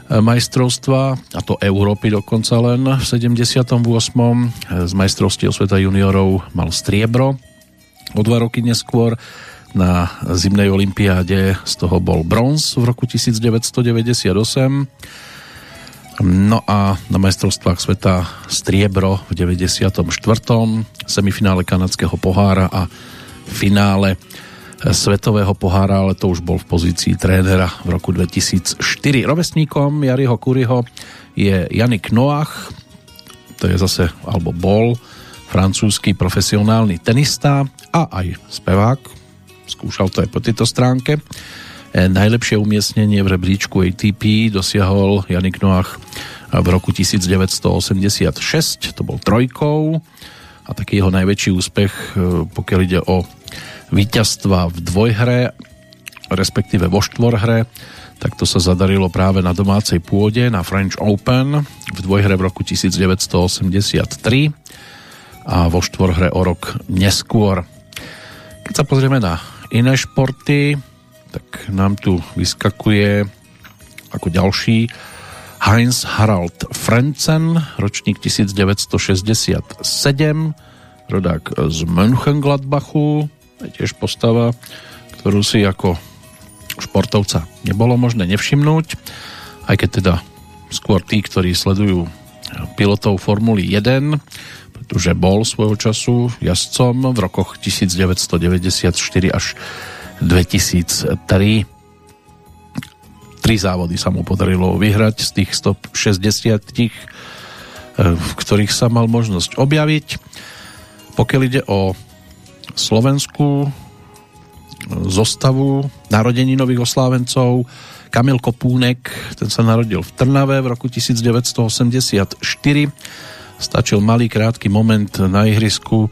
majstrovstva, a to Európy dokonca len v 78. Z majstrovstiev sveta juniorov mal striebro. O dva roky neskôr na zimnej olympiáde z toho bol bronz v roku 1998. No a na majstrovstvách sveta striebro v 94. semifinále kanadského pohára a finále svetového pohára, ale to už bol v pozícii trénera v roku 2004. Rovesníkom Jariho Kuriho je Janik Noach, to je zase, alebo bol, francúzsky profesionálny tenista a aj spevák, skúšal to aj po tejto stránke. Najlepšie umiestnenie v rebríčku ATP dosiahol Janik Noach v roku 1986, to bol trojkou. A taký jeho najväčší úspech, pokiaľ ide o víťazstva v dvojhre, respektíve vo štvorhre, tak to sa zadarilo práve na domácej pôde na French Open v dvojhre v roku 1983 a vo štvorhre o rok neskôr. Keď sa pozrieme na iné športy, tak nám tu vyskakuje ako ďalší Heinz Harald Frenzen, ročník 1967, rodák z Mönchengladbachu, je tiež postava, ktorú si ako športovca nebolo možné nevšimnúť, aj keď teda skôr tí, ktorí sledujú pilotov Formuly 1, pretože bol svojho času jazdcom v rokoch 1994 až 2003. Tri závody sa mu podarilo vyhrať z tých 160, eh, v ktorých sa mal možnosť objaviť. Pokiaľ ide o Slovensku zostavu narodení nových oslávencov. Kamil Kopúnek, ten sa narodil v Trnave v roku 1984. Stačil malý krátky moment na ihrisku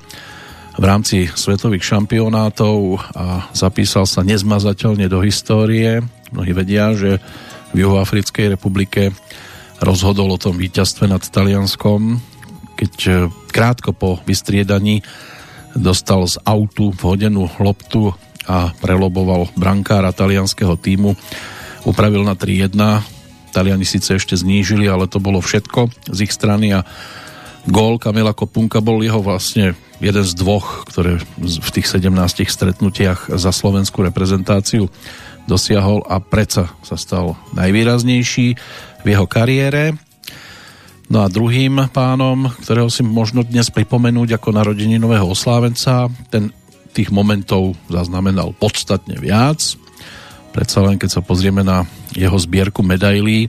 v rámci svetových šampionátov a zapísal sa nezmazateľne do histórie. Mnohí vedia, že v Juhoafrickej republike rozhodol o tom víťazstve nad Talianskom, keď krátko po vystriedaní dostal z autu vhodenú loptu a preloboval brankára talianského týmu. Upravil na 3-1. Taliani síce ešte znížili, ale to bolo všetko z ich strany a gól Kamila Kopunka bol jeho vlastne jeden z dvoch, ktoré v tých 17 stretnutiach za slovenskú reprezentáciu dosiahol a predsa sa stal najvýraznejší v jeho kariére. No a druhým pánom, ktorého si možno dnes pripomenúť ako narodení nového oslávenca, ten tých momentov zaznamenal podstatne viac. Predsa len keď sa pozrieme na jeho zbierku medailí,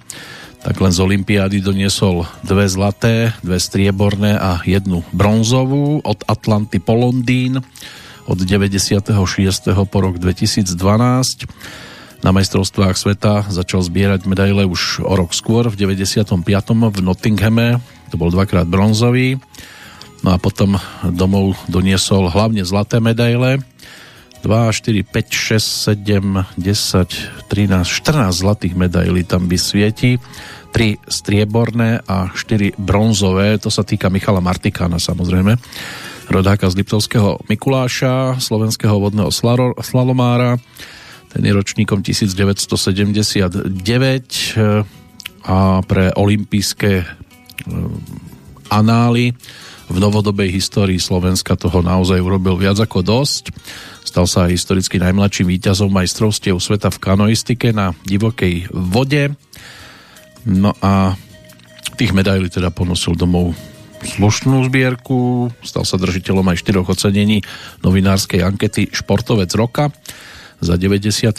tak len z Olympiády doniesol dve zlaté, dve strieborné a jednu bronzovú od Atlanty po Londýn od 96. po rok 2012. Na majstrovstvách sveta začal zbierať medaile už o rok skôr, v 95. v Nottinghame, to bol dvakrát bronzový No a potom domov doniesol hlavne zlaté medaile. 2, 4, 5, 6, 7, 10, 13, 14 zlatých medailí tam vysvieti. 3 strieborné a 4 bronzové. To sa týka Michala Martikána samozrejme. Rodáka z Liptovského Mikuláša, slovenského vodného slalomára. Ten je ročníkom 1979 a pre olympijské eh, anály v novodobej histórii Slovenska toho naozaj urobil viac ako dosť. Stal sa historicky najmladším víťazom majstrovstiev sveta v kanoistike na divokej vode. No a tých medailí teda ponosil domov slušnú zbierku, stal sa držiteľom aj štyroch ocenení novinárskej ankety Športovec roka za 96.,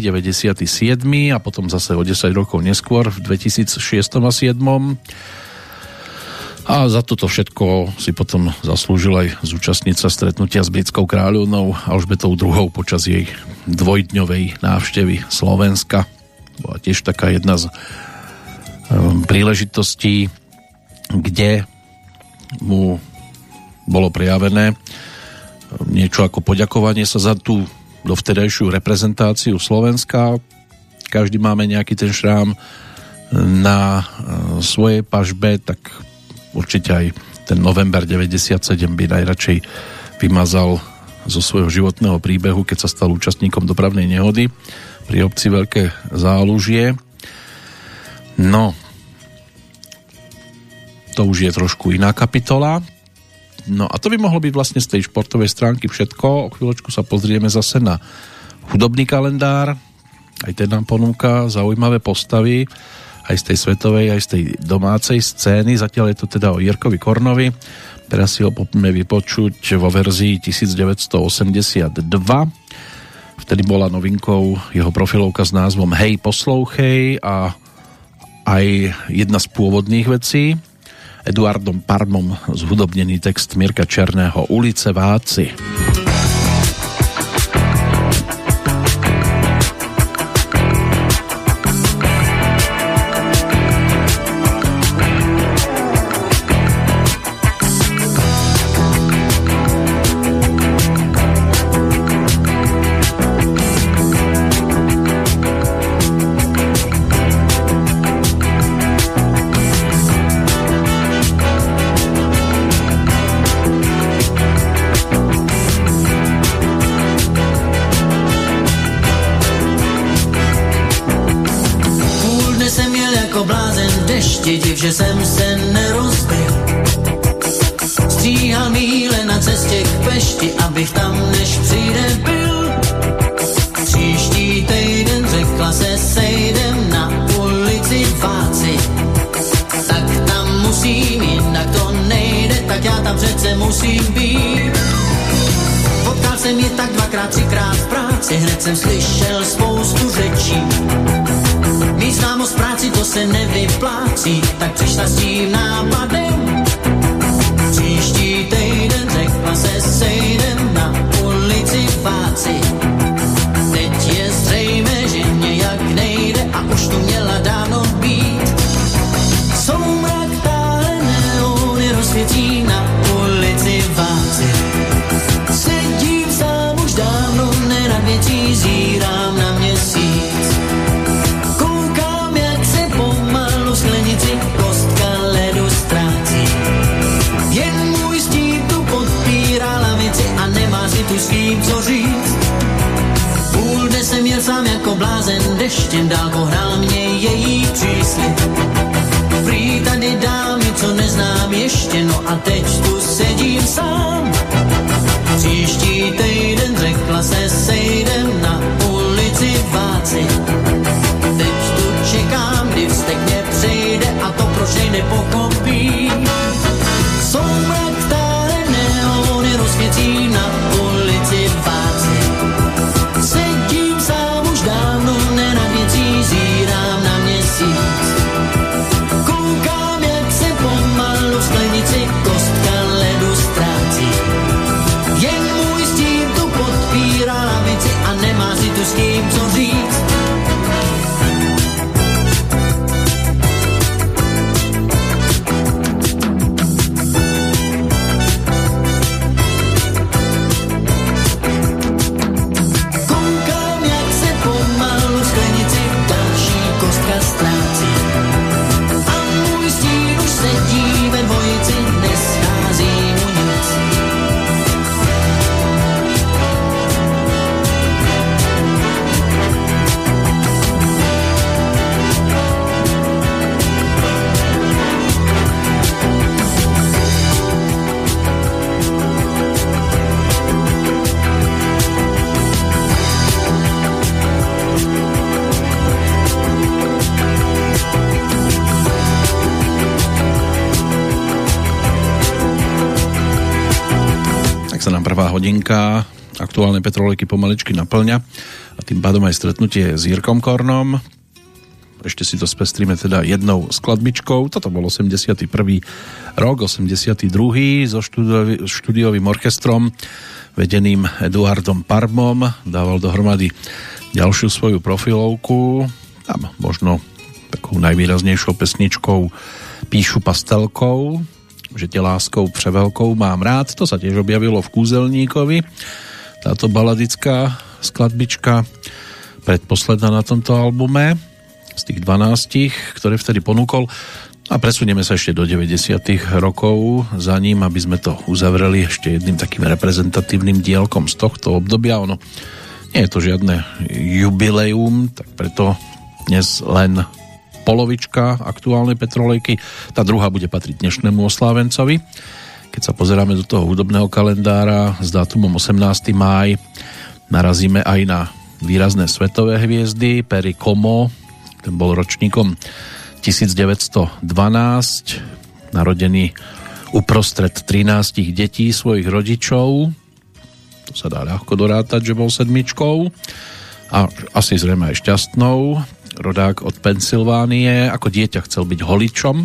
97. a potom zase o 10 rokov neskôr v 2006 a 2007 a za toto všetko si potom zaslúžil aj zúčastniť sa stretnutia s britskou kráľovnou Alžbetou II počas jej dvojdňovej návštevy Slovenska. Bola tiež taká jedna z um, príležitostí, kde mu bolo prijavené um, niečo ako poďakovanie sa za tú dovtedajšiu reprezentáciu Slovenska. Každý máme nejaký ten šrám na uh, svojej pažbe, tak určite aj ten november 97 by najradšej vymazal zo svojho životného príbehu, keď sa stal účastníkom dopravnej nehody pri obci Veľké zálužie. No, to už je trošku iná kapitola. No a to by mohlo byť vlastne z tej športovej stránky všetko. O chvíľočku sa pozrieme zase na hudobný kalendár. Aj ten nám ponúka zaujímavé postavy aj z tej svetovej, aj z tej domácej scény. Zatiaľ je to teda o Jirkovi Kornovi. Teraz si ho poďme vypočuť vo verzii 1982. Vtedy bola novinkou jeho profilovka s názvom Hej, poslouchej a aj jedna z pôvodných vecí Eduardom Parmom zhudobnený text Mirka Černého Ulice Váci. Dešti, div, že jsem se nerozbil. Stříhal míle na cestě k Pešti, abych tam, než přijde, byl. Příští týden řekla se sejdem na ulici Váci. Tak tam musím, jinak to nejde, tak já tam přece musím být. Potkal jsem je tak dvakrát, třikrát v práci, hned jsem slyšel spoustu řečí Mít známost práci to se nevyplácí, tak přišla s tím nápadem. Příští týden řekla se sejdem na ulici Váci. Blázen, deštěm dál pohrál mě její příslip. Prý tady dámy, co neznám ještě, no a teď tu sedím sám. Příští týden řekla se sejdem na ulici Váci. Teď tu čekám, kdy vztekne přejde a to proč jej. Soumrak hodinka aktuálnej petrolejky pomaličky naplňa a tým pádom aj stretnutie s Jirkom Kornom. Ešte si to spestríme teda jednou skladbičkou. Toto bol 81. rok, 82. so štúdiový, štúdiovým orchestrom vedeným Eduardom Parmom. Dával dohromady ďalšiu svoju profilovku. Tam možno takou najvýraznejšou pesničkou Píšu pastelkou, že tě láskou převelkou mám rád. To sa tiež objavilo v Kúzelníkovi. Táto baladická skladbička predposledná na tomto albume z tých 12, ktoré vtedy ponúkol. A presunieme sa ešte do 90. rokov za ním, aby sme to uzavreli ešte jedným takým reprezentatívnym dielkom z tohto obdobia. Ono nie je to žiadne jubileum, tak preto dnes len polovička aktuálnej petrolejky. Tá druhá bude patriť dnešnému oslávencovi. Keď sa pozeráme do toho hudobného kalendára s dátumom 18. máj, narazíme aj na výrazné svetové hviezdy. Perry Como, ten bol ročníkom 1912, narodený uprostred 13 detí svojich rodičov. To sa dá ľahko dorátať, že bol sedmičkou. A asi zrejme aj šťastnou. Rodák od Pensylvánie. Ako dieťa chcel byť holičom.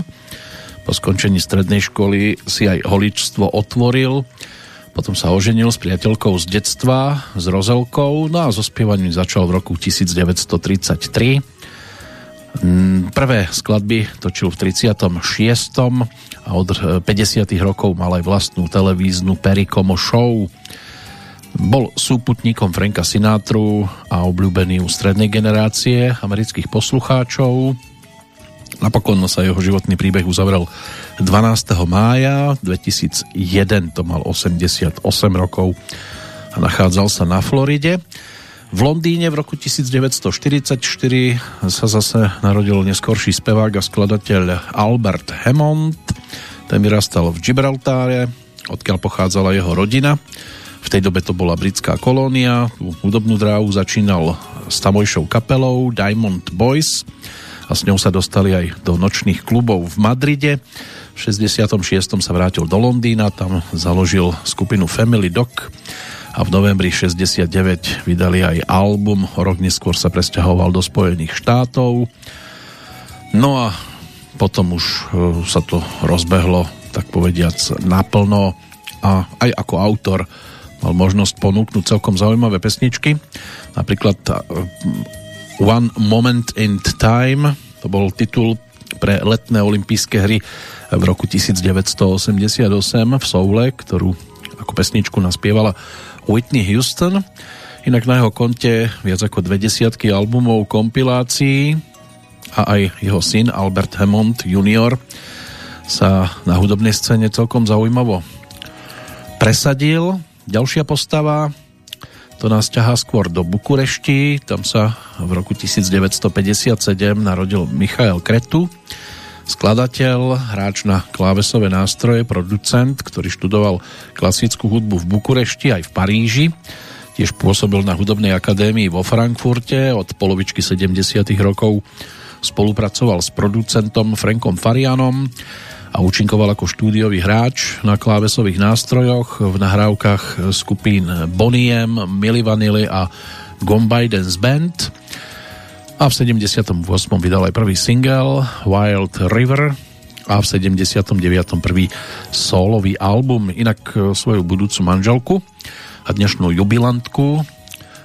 Po skončení strednej školy si aj holičstvo otvoril. Potom sa oženil s priateľkou z detstva, s Rozelkou, no a so spievaním začal v roku 1933. Prvé skladby točil v 36. a od 50. rokov mal aj vlastnú televíznu Perikomo Show. Bol súputníkom Franka Sinatru a obľúbený u strednej generácie amerických poslucháčov. Napokon sa jeho životný príbeh uzavrel 12. mája 2001, to mal 88 rokov a nachádzal sa na Floride. V Londýne v roku 1944 sa zase narodil neskorší spevák a skladateľ Albert Hammond. Ten vyrastal v Gibraltáre, odkiaľ pochádzala jeho rodina. V tej dobe to bola britská kolónia. Tú hudobnú dráhu začínal s tamojšou kapelou Diamond Boys a s ňou sa dostali aj do nočných klubov v Madride. V 66. sa vrátil do Londýna, tam založil skupinu Family Doc a v novembri 69 vydali aj album, rok neskôr sa presťahoval do Spojených štátov. No a potom už e, sa to rozbehlo, tak povediac, naplno a aj ako autor mal možnosť ponúknuť celkom zaujímavé pesničky. Napríklad e, One Moment in Time, to bol titul pre letné olympijské hry v roku 1988 v Soule, ktorú ako pesničku naspievala Whitney Houston. Inak na jeho konte viac ako dve desiatky albumov kompilácií a aj jeho syn Albert Hammond Jr. sa na hudobnej scéne celkom zaujímavo presadil. Ďalšia postava to nás ťahá skôr do Bukurešti, tam sa v roku 1957 narodil Michael Kretu, skladateľ, hráč na klávesové nástroje, producent, ktorý študoval klasickú hudbu v Bukurešti aj v Paríži. Tiež pôsobil na hudobnej akadémii vo Frankfurte od polovičky 70. rokov. Spolupracoval s producentom Frankom Farianom a účinkoval ako štúdiový hráč na klávesových nástrojoch v nahrávkach skupín Boniem, Milli Vanilli a Gombay Dance Band a v 78. vydal aj prvý single Wild River a v 79. prvý solový album. Inak e, svoju budúcu manželku a dnešnú jubilantku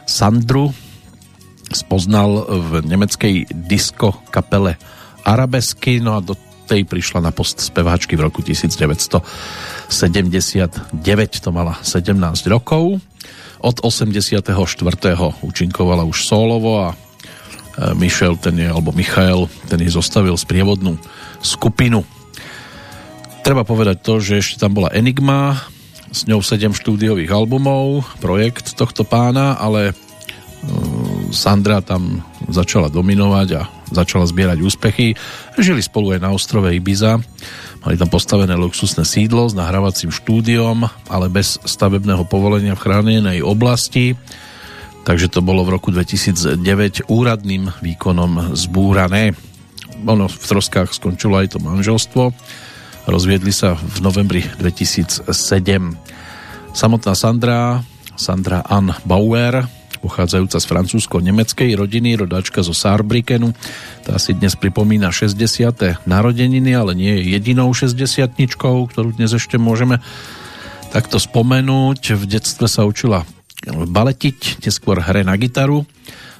Sandru spoznal v nemeckej disco kapele Arabesky, no a do tej prišla na post speváčky v roku 1979, to mala 17 rokov. Od 84. účinkovala už solovo a Michel, ten je, alebo Michael, ten je zostavil sprievodnú skupinu. Treba povedať to, že ešte tam bola Enigma, s ňou 7 štúdiových albumov, projekt tohto pána, ale e, Sandra tam začala dominovať a začala zbierať úspechy. Žili spolu aj na ostrove Ibiza. Mali tam postavené luxusné sídlo s nahrávacím štúdiom, ale bez stavebného povolenia v chránenej oblasti takže to bolo v roku 2009 úradným výkonom zbúrané. Ono v troskách skončilo aj to manželstvo. Rozviedli sa v novembri 2007. Samotná Sandra, Sandra Ann Bauer, pochádzajúca z francúzsko-nemeckej rodiny, rodáčka zo Saarbrückenu. Tá si dnes pripomína 60. narodeniny, ale nie je jedinou 60 ktorú dnes ešte môžeme takto spomenúť. V detstve sa učila baletiť, neskôr hre na gitaru.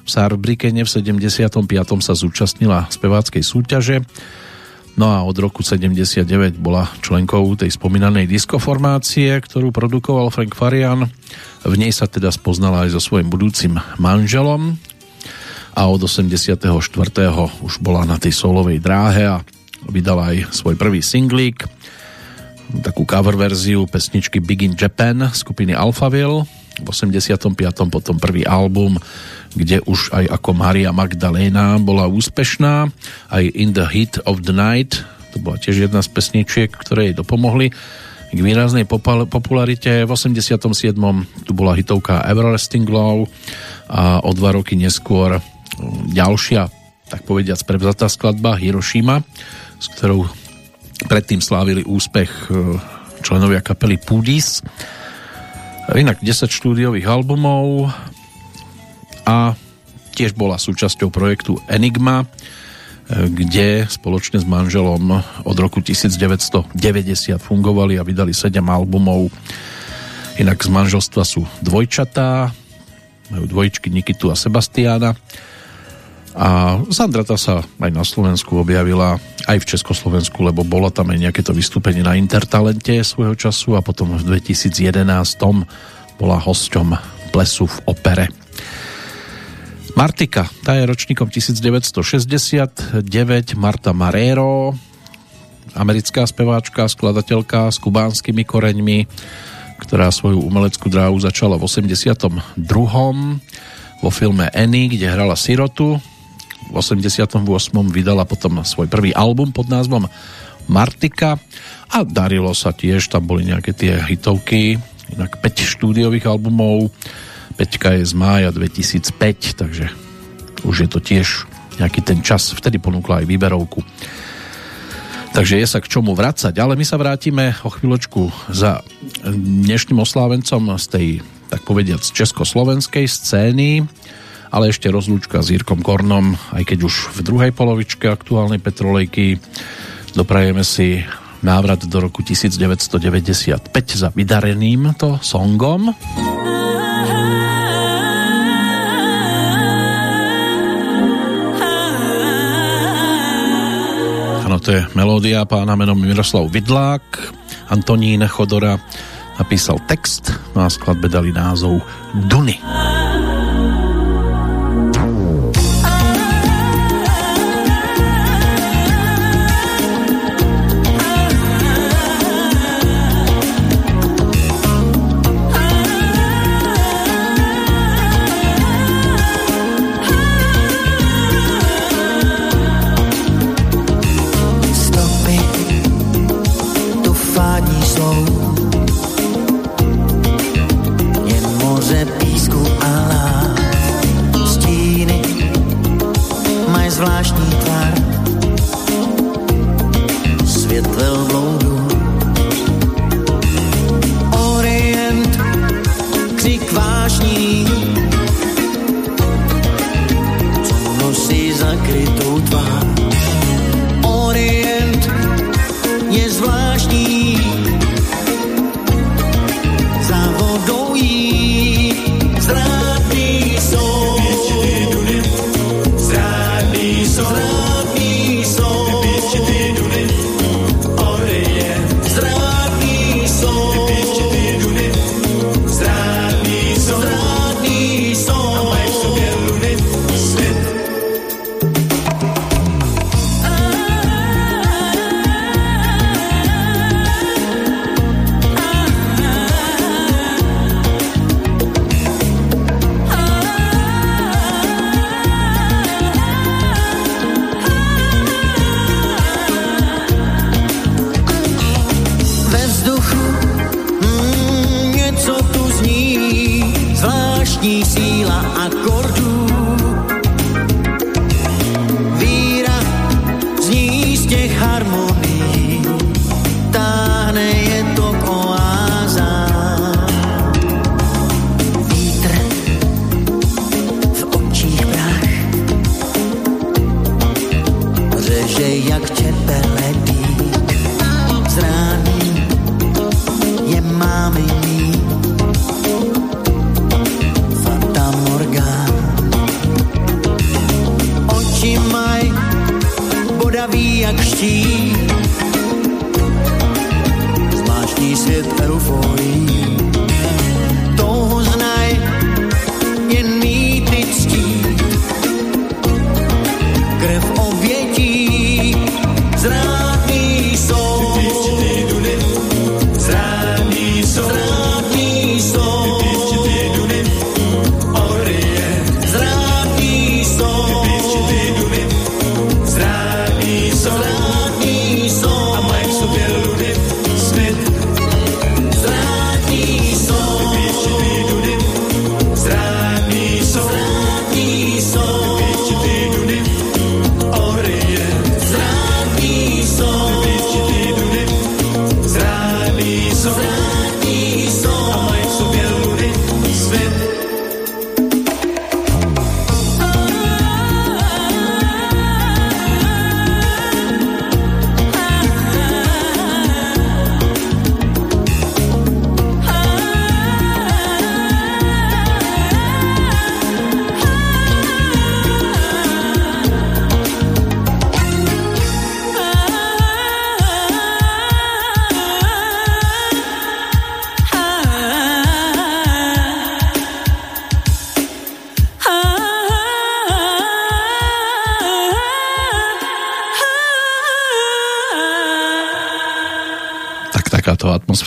V Saarbrückene v 75. sa zúčastnila speváckej súťaže. No a od roku 79 bola členkou tej spomínanej diskoformácie, ktorú produkoval Frank Farian. V nej sa teda spoznala aj so svojím budúcim manželom a od 84. už bola na tej solovej dráhe a vydala aj svoj prvý singlík, takú cover verziu pesničky Big in Japan skupiny Alphaville v 85. potom prvý album, kde už aj ako Maria Magdalena bola úspešná, aj In the Heat of the Night, to bola tiež jedna z pesničiek, ktoré jej dopomohli k výraznej popularite. V 87. tu bola hitovka Everlasting Glow a o dva roky neskôr ďalšia, tak povediac, prevzatá skladba Hiroshima, s ktorou predtým slávili úspech e, členovia kapely Pudis. Inak 10 štúdiových albumov a tiež bola súčasťou projektu Enigma, kde spoločne s manželom od roku 1990 fungovali a vydali 7 albumov. Inak z manželstva sú dvojčatá, majú dvojičky Nikitu a Sebastiana. A Sandra tá sa aj na Slovensku objavila, aj v Československu, lebo bolo tam aj nejaké to vystúpenie na Intertalente svojho času a potom v 2011 bola hosťom plesu v opere. Martika, tá je ročníkom 1969, Marta Marero, americká speváčka, skladateľka s kubánskymi koreňmi, ktorá svoju umeleckú dráhu začala v 82. vo filme Annie, kde hrala sirotu. V 88. vydala potom svoj prvý album pod názvom Martika a darilo sa tiež, tam boli nejaké tie hitovky, inak 5 štúdiových albumov, 5 je z mája 2005, takže už je to tiež nejaký ten čas, vtedy ponúkla aj výberovku. Takže je sa k čomu vracať, ale my sa vrátime o chvíľočku za dnešným oslávencom z tej, tak povediac, československej scény, ale ešte rozlúčka s Jirkom Kornom, aj keď už v druhej polovičke aktuálnej Petrolejky doprajeme si návrat do roku 1995 za vydareným to songom. To je melódia pána menom Miroslav Vidlák. Antonín Chodora napísal text, no a skladbe dali názov Duny. Duny.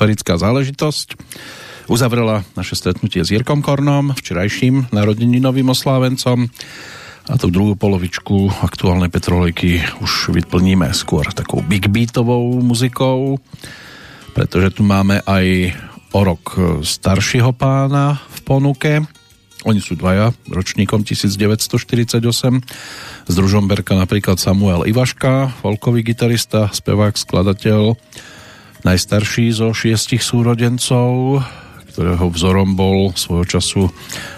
Atmosférická záležitosť. uzavrela naše stretnutie s Jirkom Kornom, včerajším narodeninovým oslávencom a tú druhú polovičku aktuálnej petrolejky už vyplníme skôr takou big beatovou muzikou, pretože tu máme aj o rok staršieho pána v ponuke. Oni sú dvaja, ročníkom 1948. Z Družomberka napríklad Samuel Ivaška, folkový gitarista, spevák, skladateľ, najstarší zo šiestich súrodencov, ktorého vzorom bol svojho času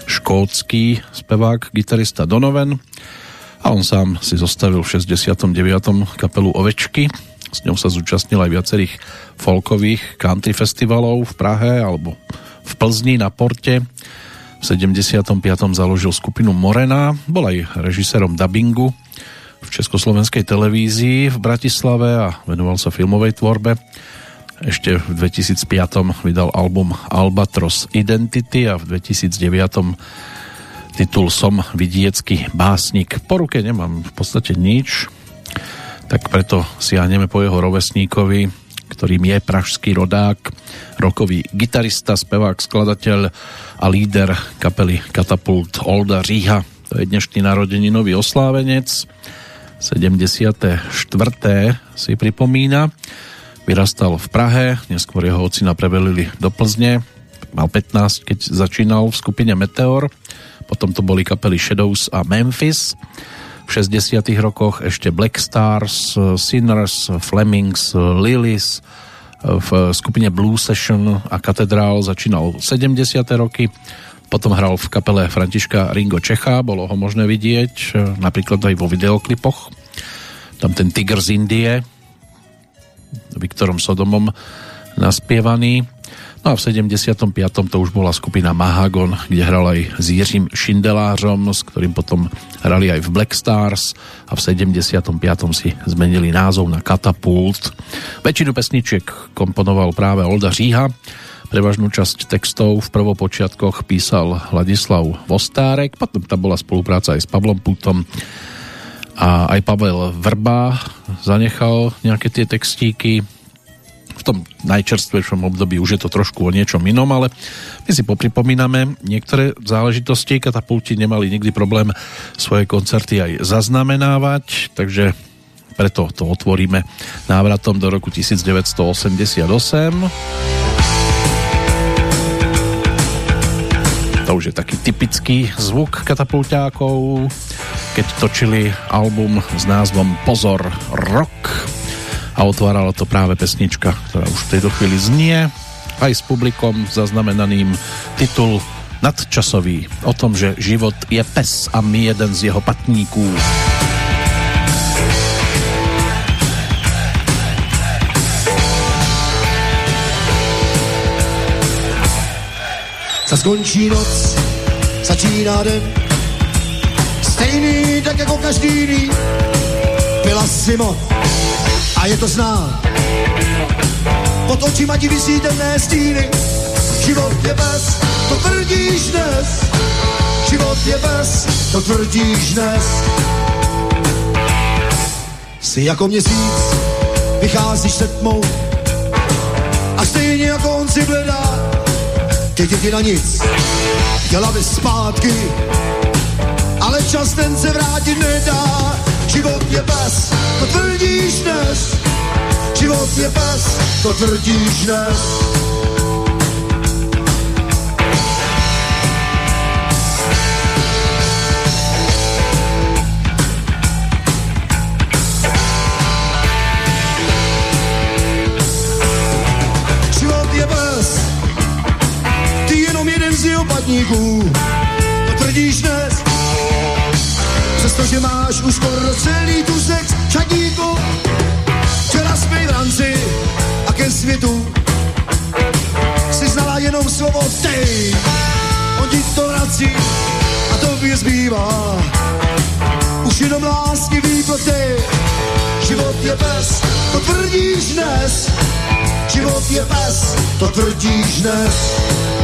škótsky spevák, gitarista Donovan a on sám si zostavil v 69. kapelu Ovečky. S ňou sa zúčastnil aj viacerých folkových country festivalov v Prahe alebo v Plzni na Porte. V 75. založil skupinu Morena, bol aj režisérom dubbingu v Československej televízii v Bratislave a venoval sa filmovej tvorbe ešte v 2005 vydal album Albatros Identity a v 2009 titul Som vidiecký básnik. Po ruke nemám v podstate nič, tak preto siahneme po jeho rovesníkovi, ktorým je pražský rodák, rokový gitarista, spevák, skladateľ a líder kapely Katapult Olda Ríha. To je dnešný narodeninový oslávenec. 74. si pripomína. Vyrastal v Prahe, neskôr jeho ocina prevelili do Plzne. Mal 15, keď začínal v skupine Meteor. Potom to boli kapely Shadows a Memphis. V 60 rokoch ešte Black Stars, Sinners, Flemings, Lilies. V skupine Blue Session a Katedrál začínal 70. roky. Potom hral v kapele Františka Ringo Čecha, bolo ho možné vidieť napríklad aj vo videoklipoch. Tam ten Tiger z Indie, Viktorom Sodomom naspievaný. No a v 75. to už bola skupina Mahagon, kde hral aj s Jiřím Šindelářom, s ktorým potom hrali aj v Black Stars a v 75. si zmenili názov na Katapult. Väčšinu pesničiek komponoval práve Olda Říha, prevažnú časť textov v prvopočiatkoch písal Ladislav Vostárek, potom tam bola spolupráca aj s Pavlom Putom a aj Pavel Vrba zanechal nejaké tie textíky v tom najčerstvejšom období už je to trošku o niečom inom, ale my si popripomíname niektoré záležitosti. Katapulti nemali nikdy problém svoje koncerty aj zaznamenávať, takže preto to otvoríme návratom do roku 1988. To už je taký typický zvuk katapultákov keď točili album s názvom Pozor Rock a otvárala to práve pesnička, ktorá už v tejto chvíli znie aj s publikom zaznamenaným titul nadčasový o tom, že život je pes a my jeden z jeho patníků. Za skončí noc, začíná den, Stejný, tak jako každý jiný. Byla Simo a je to zná. Pod očima ti vysí temné stíny. Život je bez, to tvrdíš dnes. Život je bez, to tvrdíš dnes. Jsi jako měsíc, vycházíš se tmou a stejně jako on si bledá, teď ti na nic, chtěla bys zpátky, ale čas ten se vrátit nedá. Život je pes, to tvrdíš dnes. Život je pes, to tvrdíš dnes. Jenom jeden z jeho padníků. To tvrdíš dnes, Přestože máš už skoro celý tu sex čadíku, včera jsme v ranci a ke světu si znala jenom slovo ty. On ti to vrací a tobě zbývá už jenom lásky výploty. Život je pes, to tvrdíš dnes. Život je pes, to tvrdíš dnes.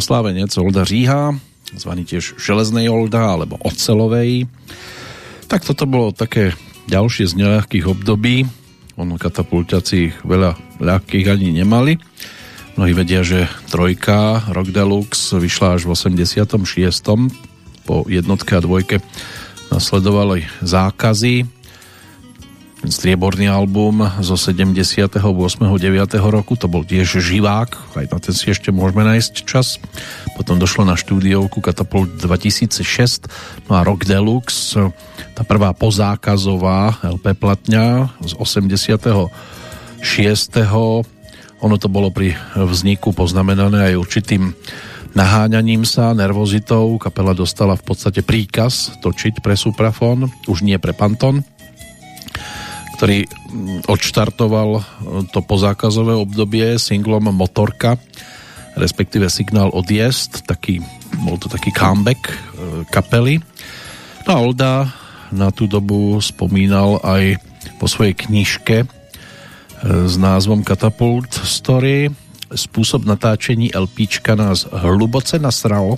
Oslávenec Olda Říha, zvaný tiež Železnej Olda alebo Ocelovej. Tak toto bolo také ďalšie z neľahkých období. Ono katapulťaci veľa ľahkých ani nemali. Mnohí vedia, že trojka Rock Deluxe vyšla až v 86. Po jednotke a dvojke nasledovali zákazy strieborný album zo 78. 9. roku, to bol tiež živák, aj na ten si ešte môžeme nájsť čas. Potom došlo na štúdiovku Katapult 2006, no a Rock Deluxe, tá prvá pozákazová LP platňa z 86. Ono to bolo pri vzniku poznamenané aj určitým naháňaním sa, nervozitou. Kapela dostala v podstate príkaz točiť pre Suprafon, už nie pre Panton ktorý odštartoval e, to pozákazové obdobie singlom Motorka, respektíve signál odjezd, taký, bol to taký comeback e, kapely. No a Olda na tú dobu spomínal aj po svojej knižke e, s názvom Catapult Story. Spôsob natáčení LPčka nás hluboce nasral.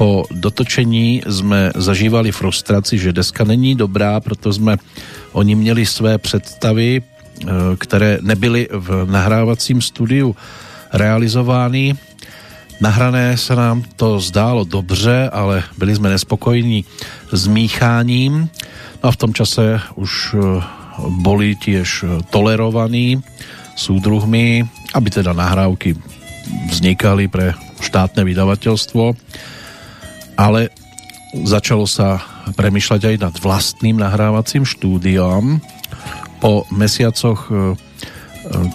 Po dotočení sme zažívali frustraci, že deska není dobrá, proto sme Oni měli své představy, eh, které nebyly v nahrávacím studiu realizovány. Nahrané se nám to zdálo dobře, ale byli jsme nespokojení s mícháním. No a v tom čase už eh, boli tiež tolerovaní súdruhmi, aby teda nahrávky vznikali pre štátne vydavateľstvo, ale začalo sa premyšľať aj nad vlastným nahrávacím štúdiom. Po mesiacoch e, e,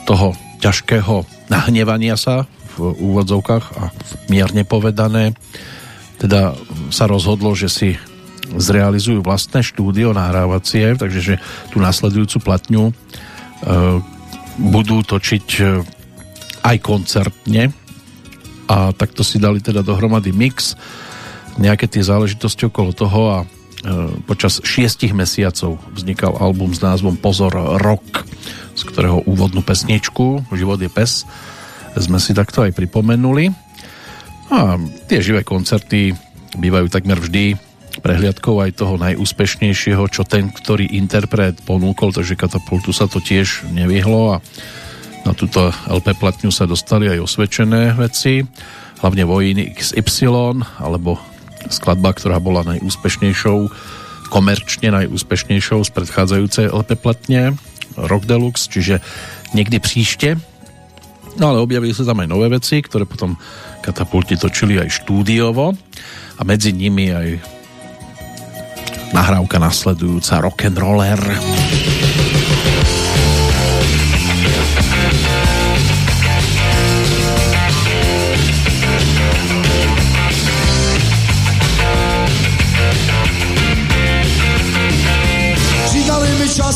toho ťažkého nahnevania sa v úvodzovkách a mierne povedané, teda sa rozhodlo, že si zrealizujú vlastné štúdio nahrávacie, takže že tú nasledujúcu platňu e, budú točiť aj koncertne a takto si dali teda dohromady mix nejaké tie záležitosti okolo toho a e, počas šiestich mesiacov vznikal album s názvom Pozor Rock, z ktorého úvodnú pesničku Život je pes sme si takto aj pripomenuli. A tie živé koncerty bývajú takmer vždy prehliadkou aj toho najúspešnejšieho, čo ten, ktorý interpret ponúkol, takže katapultu sa to tiež nevyhlo a na túto LP platňu sa dostali aj osvedčené veci, hlavne Vojiny XY alebo skladba, ktorá bola najúspešnejšou, komerčne najúspešnejšou z predchádzajúcej LP platne Rock Deluxe, čiže niekdy příště. No ale objavili sa tam aj nové veci, ktoré potom katapulti točili aj štúdiovo a medzi nimi aj nahrávka nasledujúca Rock'n'Roller. Roller.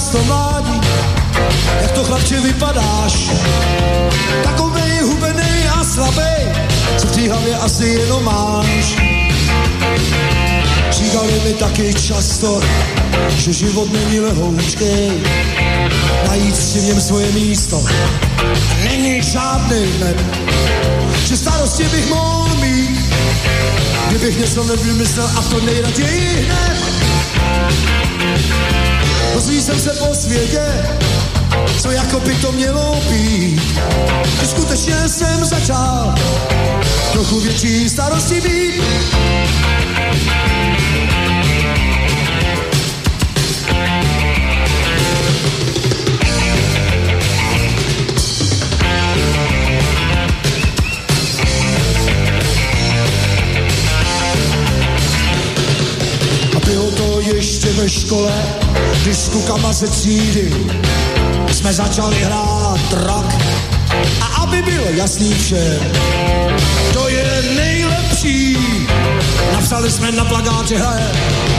Často mládí, jak to chlapče vypadáš. Takovej hubený a slabý, co v té hlavě asi jenom máš. Říkali mi taky často, že život není lehoučkej, najít si v něm svoje místo. Není žádný hned, že starosti bych mohl mít, kdybych něco nevymyslel a to nejraději hned. Rozvíjí jsem se po světě, co jako by to mělo být. Skutečně jsem začal trochu větší starosti být. A ve škole, ze třídy jsme začali hrát rock. A aby bylo jasný všem, to je nejlepší. Napsali jsme na plagát, že hraje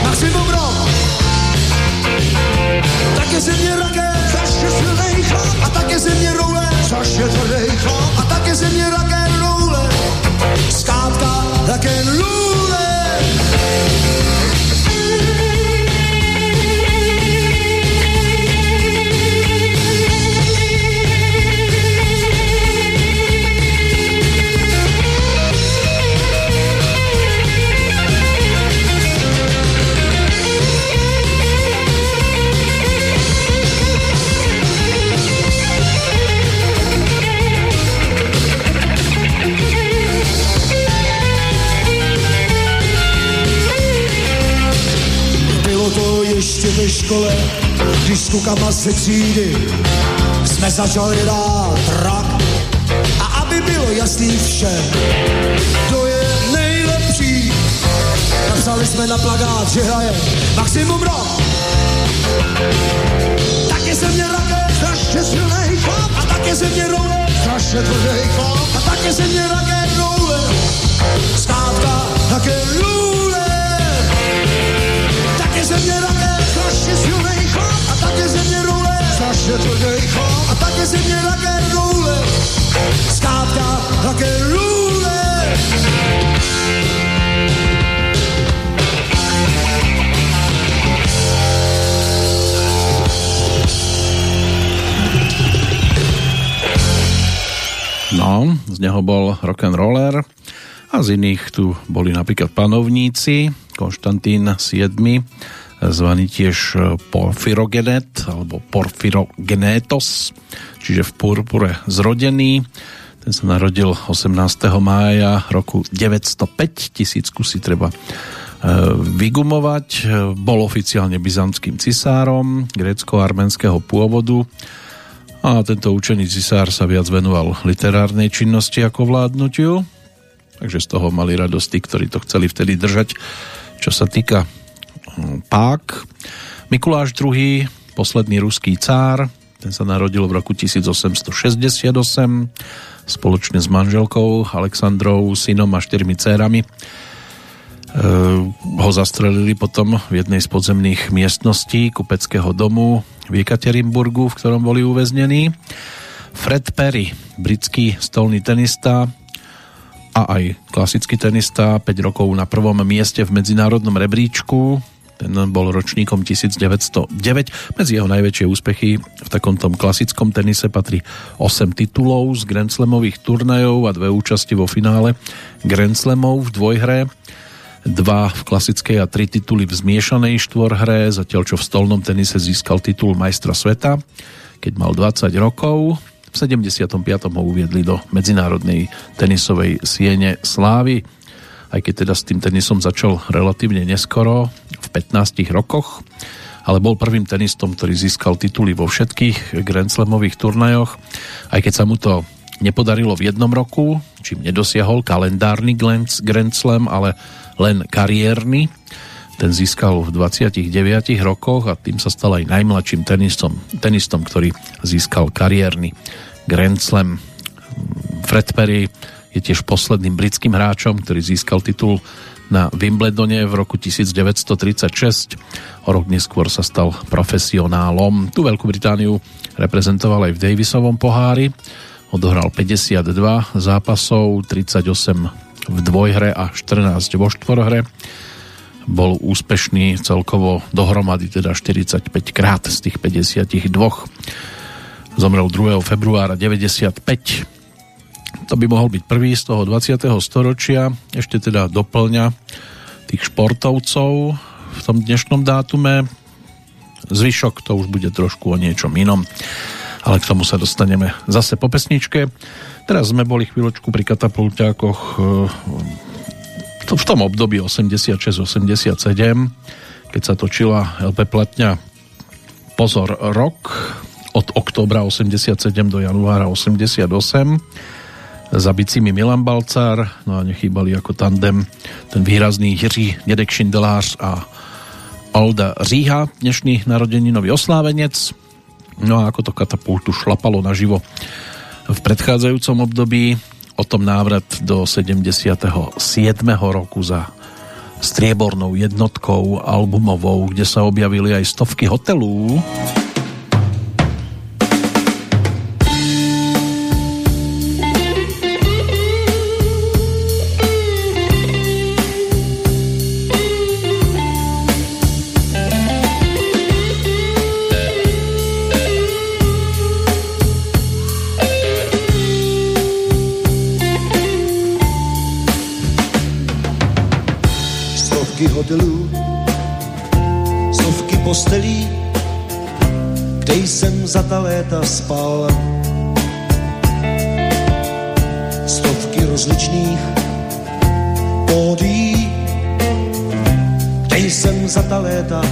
Maximum Rock. Tak je ze mě raket, zaště silnej chlap. A tak je ze mě roule, zaště tvrdej chlap. A tak je mě raket roule, zkrátka raket roule. Ještě ve škole, když s klukama se třídy jsme začali hrát rock. A aby bylo jasný všem, to je nejlepší. Napsali jsme na plagát, že hraje Maximum Rock. Taky se mě raket, strašně silnej chlap. A taky se mě roule, strašně tvrdý chlap. A taky se mě raket roule, zkrátka raket roule. Taky ze mě raket, strašně silnej chlap. A taky ze mě roule, strašně tvrdý chlap. A taky ze mě raket roule, zkrátka raket roule. No, z neho bol rock'n'roller a z iných tu boli napríklad panovníci, Konštantín VII, zvaný tiež Porfirogenet alebo Porfirogenetos, čiže v purpure zrodený. Ten sa narodil 18. mája roku 905, tisícku si treba e, vygumovať. Bol oficiálne byzantským cisárom grécko-arménskeho pôvodu a tento učený cisár sa viac venoval literárnej činnosti ako vládnutiu, takže z toho mali radosti, ktorí to chceli vtedy držať. Čo sa týka pák, Mikuláš II, posledný ruský cár, ten sa narodil v roku 1868 spoločne s manželkou Alexandrou, synom a štyrmi dcérami. E, ho zastrelili potom v jednej z podzemných miestností kupeckého domu v Jekaterinburgu, v ktorom boli uväznení. Fred Perry, britský stolný tenista a aj klasický tenista, 5 rokov na prvom mieste v medzinárodnom rebríčku, ten bol ročníkom 1909. Medzi jeho najväčšie úspechy v takomto klasickom tenise patrí 8 titulov z Grand Slamových turnajov a dve účasti vo finále Grand Slamov v dvojhre dva v klasickej a tri tituly v zmiešanej štvorhre, zatiaľ čo v stolnom tenise získal titul majstra sveta, keď mal 20 rokov. V 75. ho uviedli do medzinárodnej tenisovej siene slávy, aj keď teda s tým tenisom začal relatívne neskoro, v 15 rokoch, ale bol prvým tenistom, ktorý získal tituly vo všetkých Grand Slamových turnajoch, aj keď sa mu to nepodarilo v jednom roku, čím nedosiahol kalendárny Grand Slam, ale len kariérny. Ten získal v 29 rokoch a tým sa stal aj najmladším tenistom, tenistom ktorý získal kariérny Grand Slam. Fred Perry je tiež posledným britským hráčom, ktorý získal titul na Wimbledone v roku 1936. O rok neskôr sa stal profesionálom. Tu Veľkú Britániu reprezentoval aj v Davisovom pohári. Odohral 52 zápasov, 38 v dvojhre a 14 vo štvorhre. Bol úspešný celkovo dohromady teda 45 krát z tých 52. Zomrel 2. februára 95 to by mohol byť prvý z toho 20. storočia. Ešte teda doplňa tých športovcov v tom dnešnom dátume. zvyšok to už bude trošku o niečom inom ale k tomu sa dostaneme zase po pesničke. Teraz sme boli chvíľočku pri katapulťákoch eh, v tom období 86-87, keď sa točila LP platňa Pozor rok od októbra 87 do januára 88 za bicími Milan Balcár, no a nechýbali ako tandem ten výrazný Jiří Dedek Šindelář a Alda Říha, dnešný narodeninový oslávenec. No a ako to katapultu šlapalo naživo v predchádzajúcom období, o tom návrat do 77. roku za striebornou jednotkou albumovou, kde sa objavili aj stovky hotelů, za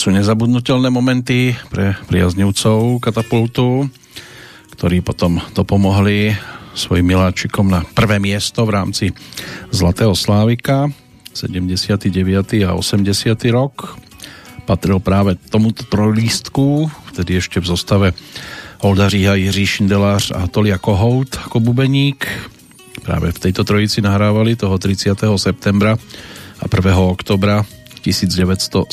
sú nezabudnutelné momenty pre priaznivcov katapultu, ktorí potom to pomohli svojim miláčikom na prvé miesto v rámci Zlatého Slávika 79. a 80. rok patril práve tomuto trojlístku, vtedy ešte v zostave Olda Říha, Jiří Šindelář a Tolia Kohout ako bubeník. Práve v tejto trojici nahrávali toho 30. septembra a 1. oktobra 1977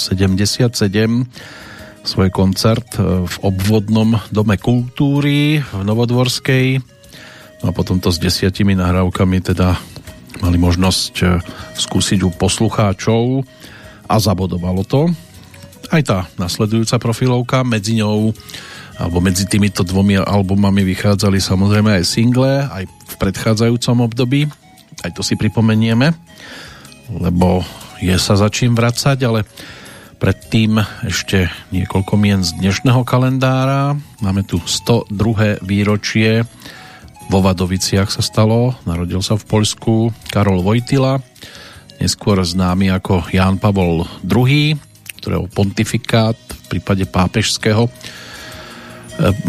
svoj koncert e, v obvodnom dome kultúry v Novodvorskej. No a potom to s desiatimi nahrávkami teda mali možnosť e, skúsiť u poslucháčov a zabodovalo to. Aj tá nasledujúca profilovka, medzi ňou alebo medzi týmito dvomi albumami vychádzali samozrejme aj single, aj v predchádzajúcom období. Aj to si pripomenieme, lebo je sa za vracať, ale predtým ešte niekoľko mien z dnešného kalendára. Máme tu 102. výročie vo Vadoviciach sa stalo, narodil sa v Poľsku Karol Vojtila, neskôr známy ako Ján Pavol II, ktorého pontifikát v prípade pápežského e,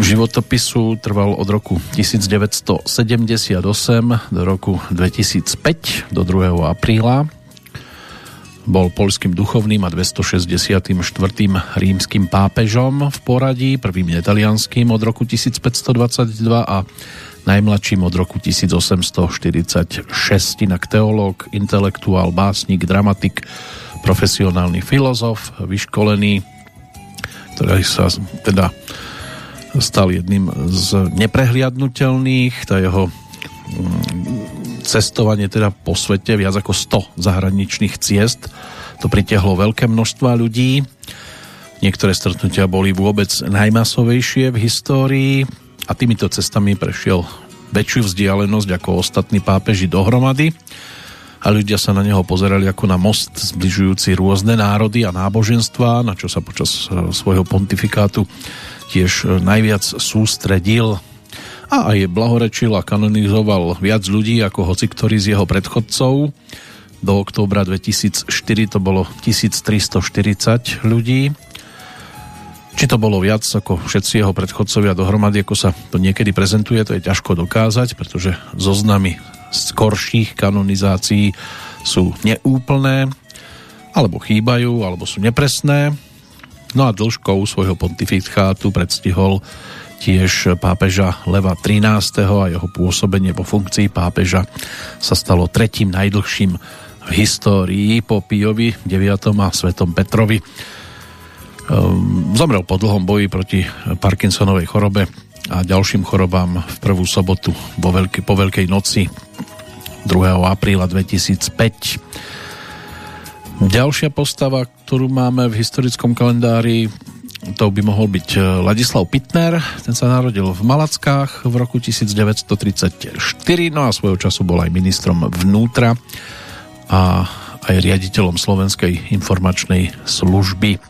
životopisu trval od roku 1978 do roku 2005 do 2. apríla. Bol polským duchovným a 264. rímským pápežom v poradí, prvým netalianským od roku 1522 a najmladším od roku 1846, inak teológ, intelektuál, básnik, dramatik, profesionálny filozof, vyškolený, ktorý sa teda stal jedným z neprehliadnutelných, tá jeho mm, cestovanie teda po svete, viac ako 100 zahraničných ciest, to pritiahlo veľké množstva ľudí. Niektoré stretnutia boli vôbec najmasovejšie v histórii. A týmito cestami prešiel väčšiu vzdialenosť ako ostatní pápeži dohromady. A ľudia sa na neho pozerali ako na most zbližujúci rôzne národy a náboženstva, na čo sa počas e, svojho pontifikátu tiež e, najviac sústredil a aj blahorečil a kanonizoval viac ľudí ako hoci ktorý z jeho predchodcov. Do októbra 2004 to bolo 1340 ľudí či to bolo viac ako všetci jeho predchodcovia dohromady, ako sa to niekedy prezentuje, to je ťažko dokázať, pretože zoznamy skorších kanonizácií sú neúplné, alebo chýbajú, alebo sú nepresné. No a dĺžkou svojho pontifikátu predstihol tiež pápeža Leva 13. a jeho pôsobenie po funkcii pápeža sa stalo tretím najdlhším v histórii po Piovi 9. a Svetom Petrovi Ehm, zomrel po dlhom boji proti Parkinsonovej chorobe a ďalším chorobám v prvú sobotu vo veľký, po Veľkej noci 2. apríla 2005. Ďalšia postava, ktorú máme v historickom kalendári, to by mohol byť e, Ladislav Pitner, ten sa narodil v Malackách v roku 1934, no a svojho času bol aj ministrom vnútra a aj riaditeľom Slovenskej informačnej služby.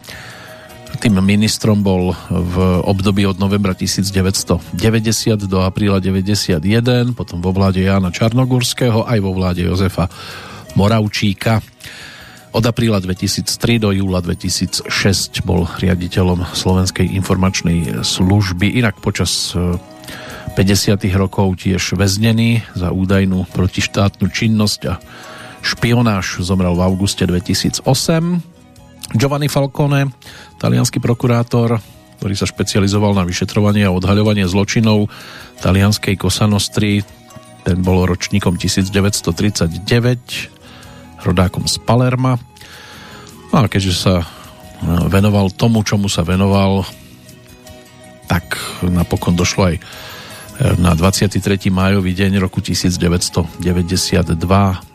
Tým ministrom bol v období od novembra 1990 do apríla 91, potom vo vláde Jána Čarnogurského, aj vo vláde Jozefa Moravčíka. Od apríla 2003 do júla 2006 bol riaditeľom Slovenskej informačnej služby, inak počas 50. E, rokov tiež väznený za údajnú protištátnu činnosť a špionáž zomrel v auguste 2008. Giovanni Falcone, talianský prokurátor, ktorý sa špecializoval na vyšetrovanie a odhaľovanie zločinov talianskej Kosanostry. Ten bol ročníkom 1939, rodákom z Palerma. No a keďže sa e, venoval tomu, čomu sa venoval, tak napokon došlo aj e, na 23. májový deň roku 1992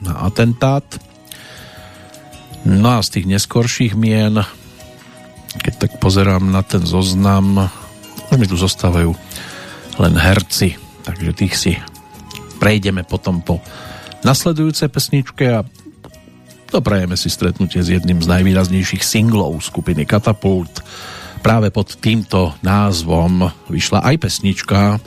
na atentát. No a z tých neskorších mien keď tak pozerám na ten zoznam, už mi tu zostávajú len herci, takže tých si prejdeme potom po nasledujúcej pesničke a doprajeme si stretnutie s jedným z najvýraznejších singlov skupiny Katapult. Práve pod týmto názvom vyšla aj pesnička.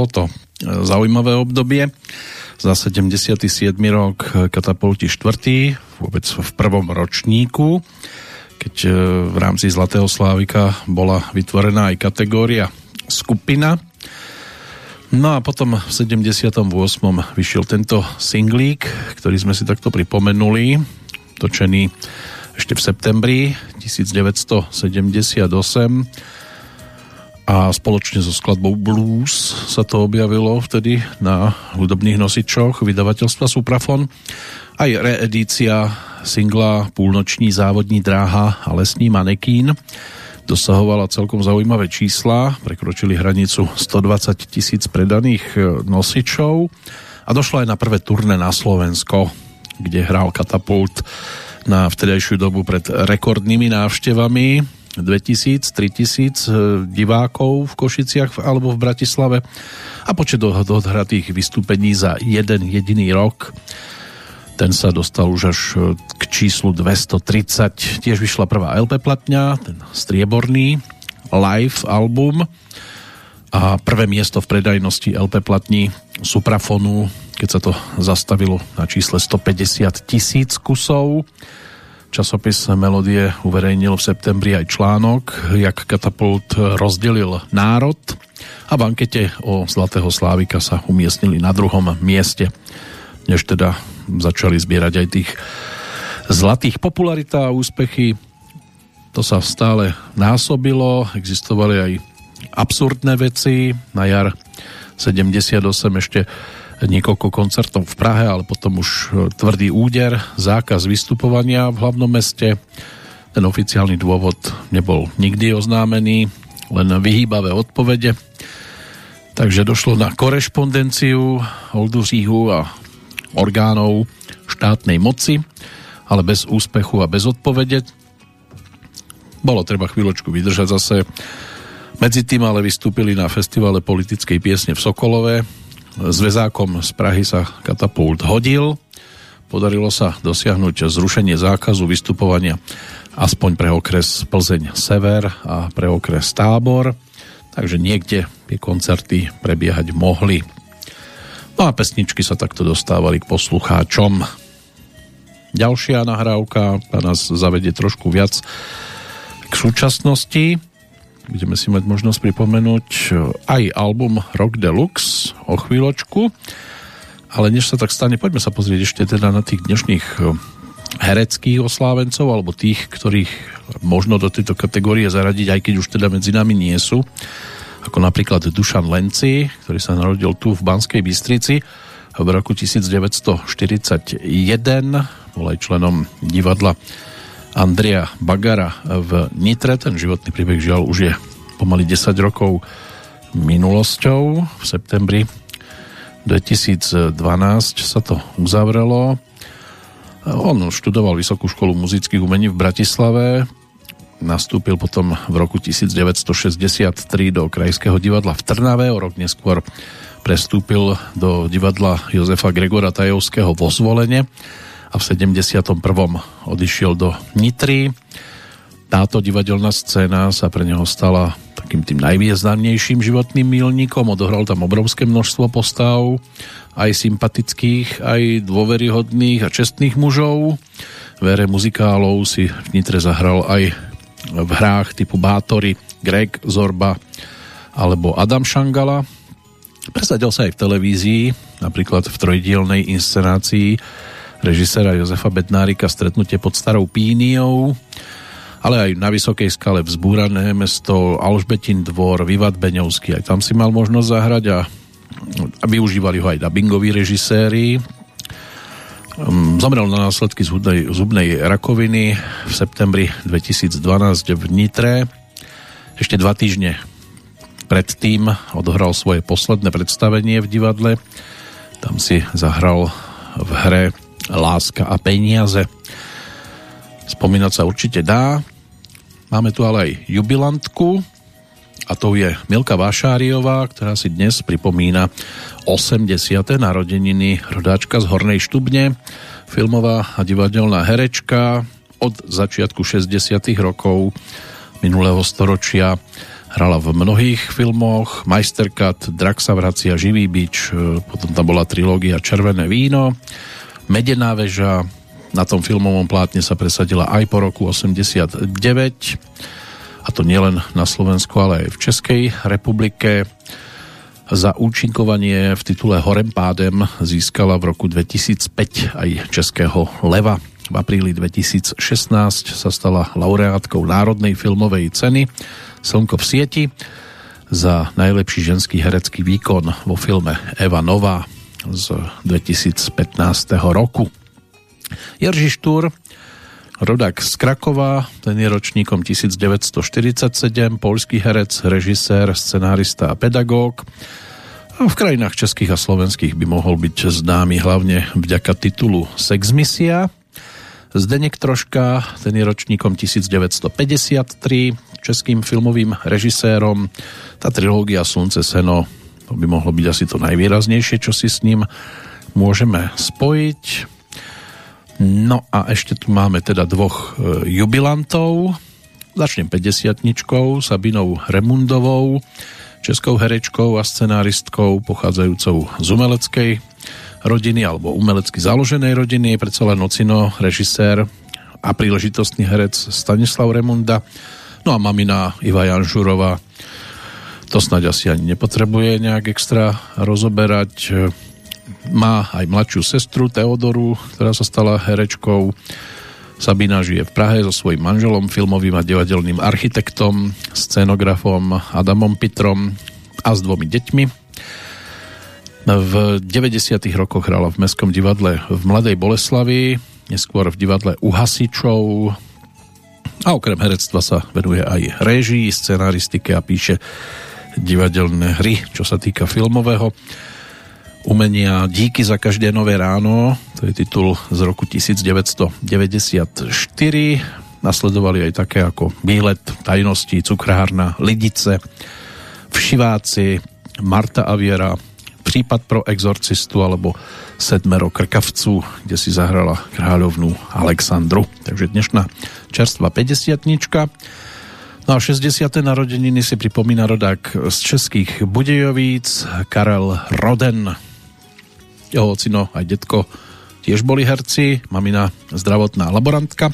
Bolo to zaujímavé obdobie. Za 77. rok katapulti 4. vôbec v prvom ročníku, keď e, v rámci Zlatého Slávika bola vytvorená aj kategória skupina. No a potom v 78. vyšiel tento singlík, ktorý sme si takto pripomenuli, točený ešte v septembri 1978 a spoločne so skladbou Blues sa to objavilo vtedy na hudobných nosičoch vydavateľstva Suprafon. Aj reedícia singla Púlnoční závodní dráha a lesní manekín dosahovala celkom zaujímavé čísla, prekročili hranicu 120 tisíc predaných e, nosičov a došlo aj na prvé turné na Slovensko, kde hral Katapult na vtedajšiu dobu pred rekordnými návštevami 2000, 3000 e, divákov v Košiciach alebo v Bratislave a počet odhratých vystúpení za jeden jediný rok ten sa dostal už až e, k číslu 230. Tiež vyšla prvá LP platňa, ten strieborný live album a prvé miesto v predajnosti LP platní Suprafonu, keď sa to zastavilo na čísle 150 tisíc kusov. Časopis Melodie uverejnil v septembri aj článok, jak Katapult rozdelil národ a v ankete o Zlatého Slávika sa umiestnili na druhom mieste, než teda začali zbierať aj tých zlatých popularita a úspechy. To sa stále násobilo, existovali aj absurdné veci. Na jar 78 ešte niekoľko koncertov v Prahe, ale potom už e, tvrdý úder, zákaz vystupovania v hlavnom meste. Ten oficiálny dôvod nebol nikdy oznámený, len vyhýbavé odpovede. Takže došlo na korešpondenciu Olduříhu a orgánov štátnej moci, ale bez úspechu a bez odpovede. Bolo treba chvíľočku vydržať zase. Medzi tým ale vystúpili na festivale politickej piesne v Sokolove, Zväzákom z Prahy sa katapult hodil. Podarilo sa dosiahnuť zrušenie zákazu vystupovania aspoň pre okres Plzeň Sever a pre okres Tábor, takže niekde tie koncerty prebiehať mohli. No a pesničky sa takto dostávali k poslucháčom. Ďalšia nahrávka nás zavedie trošku viac k súčasnosti budeme si mať možnosť pripomenúť eh, aj album Rock Deluxe o chvíľočku. Ale než sa tak stane, poďme sa pozrieť ešte teda na tých dnešných eh, hereckých oslávencov alebo tých, ktorých možno do tejto kategórie zaradiť, aj keď už teda medzi nami nie sú. Ako napríklad Dušan Lenci, ktorý sa narodil tu v Banskej Bystrici v roku 1941. Bol aj členom divadla Andrea Bagara v Nitre. Ten životný príbeh žiaľ už je pomaly 10 rokov minulosťou. V septembri 2012 sa to uzavrelo. On študoval Vysokú školu muzických umení v Bratislave, nastúpil potom v roku 1963 do Krajského divadla v Trnave, o rok neskôr prestúpil do divadla Jozefa Gregora Tajovského vo Zvolene a v 71. odišiel do Nitry. Táto divadelná scéna sa pre neho stala takým tým najvýznamnejším životným milníkom. Odohral tam obrovské množstvo postav, aj sympatických, aj dôveryhodných a čestných mužov. Vere muzikálov si v Nitre zahral aj v hrách typu Bátory, Greg Zorba alebo Adam Šangala. Presadil sa aj v televízii, napríklad v trojdielnej inscenácii režisera Jozefa Bednárika Stretnutie pod starou Píniou, ale aj na Vysokej skale Vzbúrané mesto, Alžbetin dvor, Vivat Beňovský, aj tam si mal možnosť zahrať a, a využívali ho aj dubbingoví režiséri. Um, zomrel na následky zubnej, zubnej rakoviny v septembri 2012 v Nitre. Ešte dva týždne predtým odohral svoje posledné predstavenie v divadle. Tam si zahral v hre láska a peniaze. Spomínať sa určite dá. Máme tu ale aj jubilantku a to je Milka Vášáriová, ktorá si dnes pripomína 80. narodeniny rodáčka z Hornej Štubne, filmová a divadelná herečka od začiatku 60. rokov minulého storočia Hrala v mnohých filmoch, Majsterkat, Drak sa vracia, Živý bič, e, potom tam bola trilógia Červené víno, Medená väža, na tom filmovom plátne sa presadila aj po roku 89 a to nielen na Slovensku, ale aj v Českej republike. Za účinkovanie v titule Horem pádem získala v roku 2005 aj Českého leva. V apríli 2016 sa stala laureátkou Národnej filmovej ceny Slnko v sieti za najlepší ženský herecký výkon vo filme Eva Nová z 2015 roku. Jerži Štúr, rodák z Krakova, ten je ročníkom 1947, polský herec, režisér, scenárista a pedagóg. V krajinách českých a slovenských by mohol byť známy hlavne vďaka titulu Sexmisia. Zdenek Troška, ten je ročníkom 1953, českým filmovým režisérom. Tá trilógia Slunce, Seno, to by mohlo byť asi to najvýraznejšie, čo si s ním môžeme spojiť. No a ešte tu máme teda dvoch e, jubilantov. Začnem 50 Sabinou Remundovou, českou herečkou a scenáristkou pochádzajúcou z umeleckej rodiny alebo umelecky založenej rodiny. Predsa len Nocino, režisér a príležitostný herec Stanislav Remunda No a mamina Iva Janšurová to snáď asi ani nepotrebuje nejak extra rozoberať. Má aj mladšiu sestru Teodoru, ktorá sa stala herečkou. Sabina žije v Prahe so svojím manželom, filmovým a divadelným architektom, scenografom Adamom Pitrom a s dvomi deťmi. V 90. rokoch hrala v Mestskom divadle v Mladej Boleslavi, neskôr v divadle U hasičov, a okrem herectva sa venuje aj réžii, scenaristike a píše divadelné hry, čo sa týka filmového umenia Díky za každé nové ráno, to je titul z roku 1994. Nasledovali aj také ako Bílet, Tajnosti, Cukrárna, Lidice, Všiváci, Marta Aviera, Případ pro exorcistu alebo Sedmero krkavců, kde si zahrala kráľovnú Alexandru. Takže dnešná čerstvá 50 No a 60. narodeniny si pripomína rodák z českých Budejovíc Karel Roden. Jeho ocino aj detko tiež boli herci, mamina zdravotná laborantka.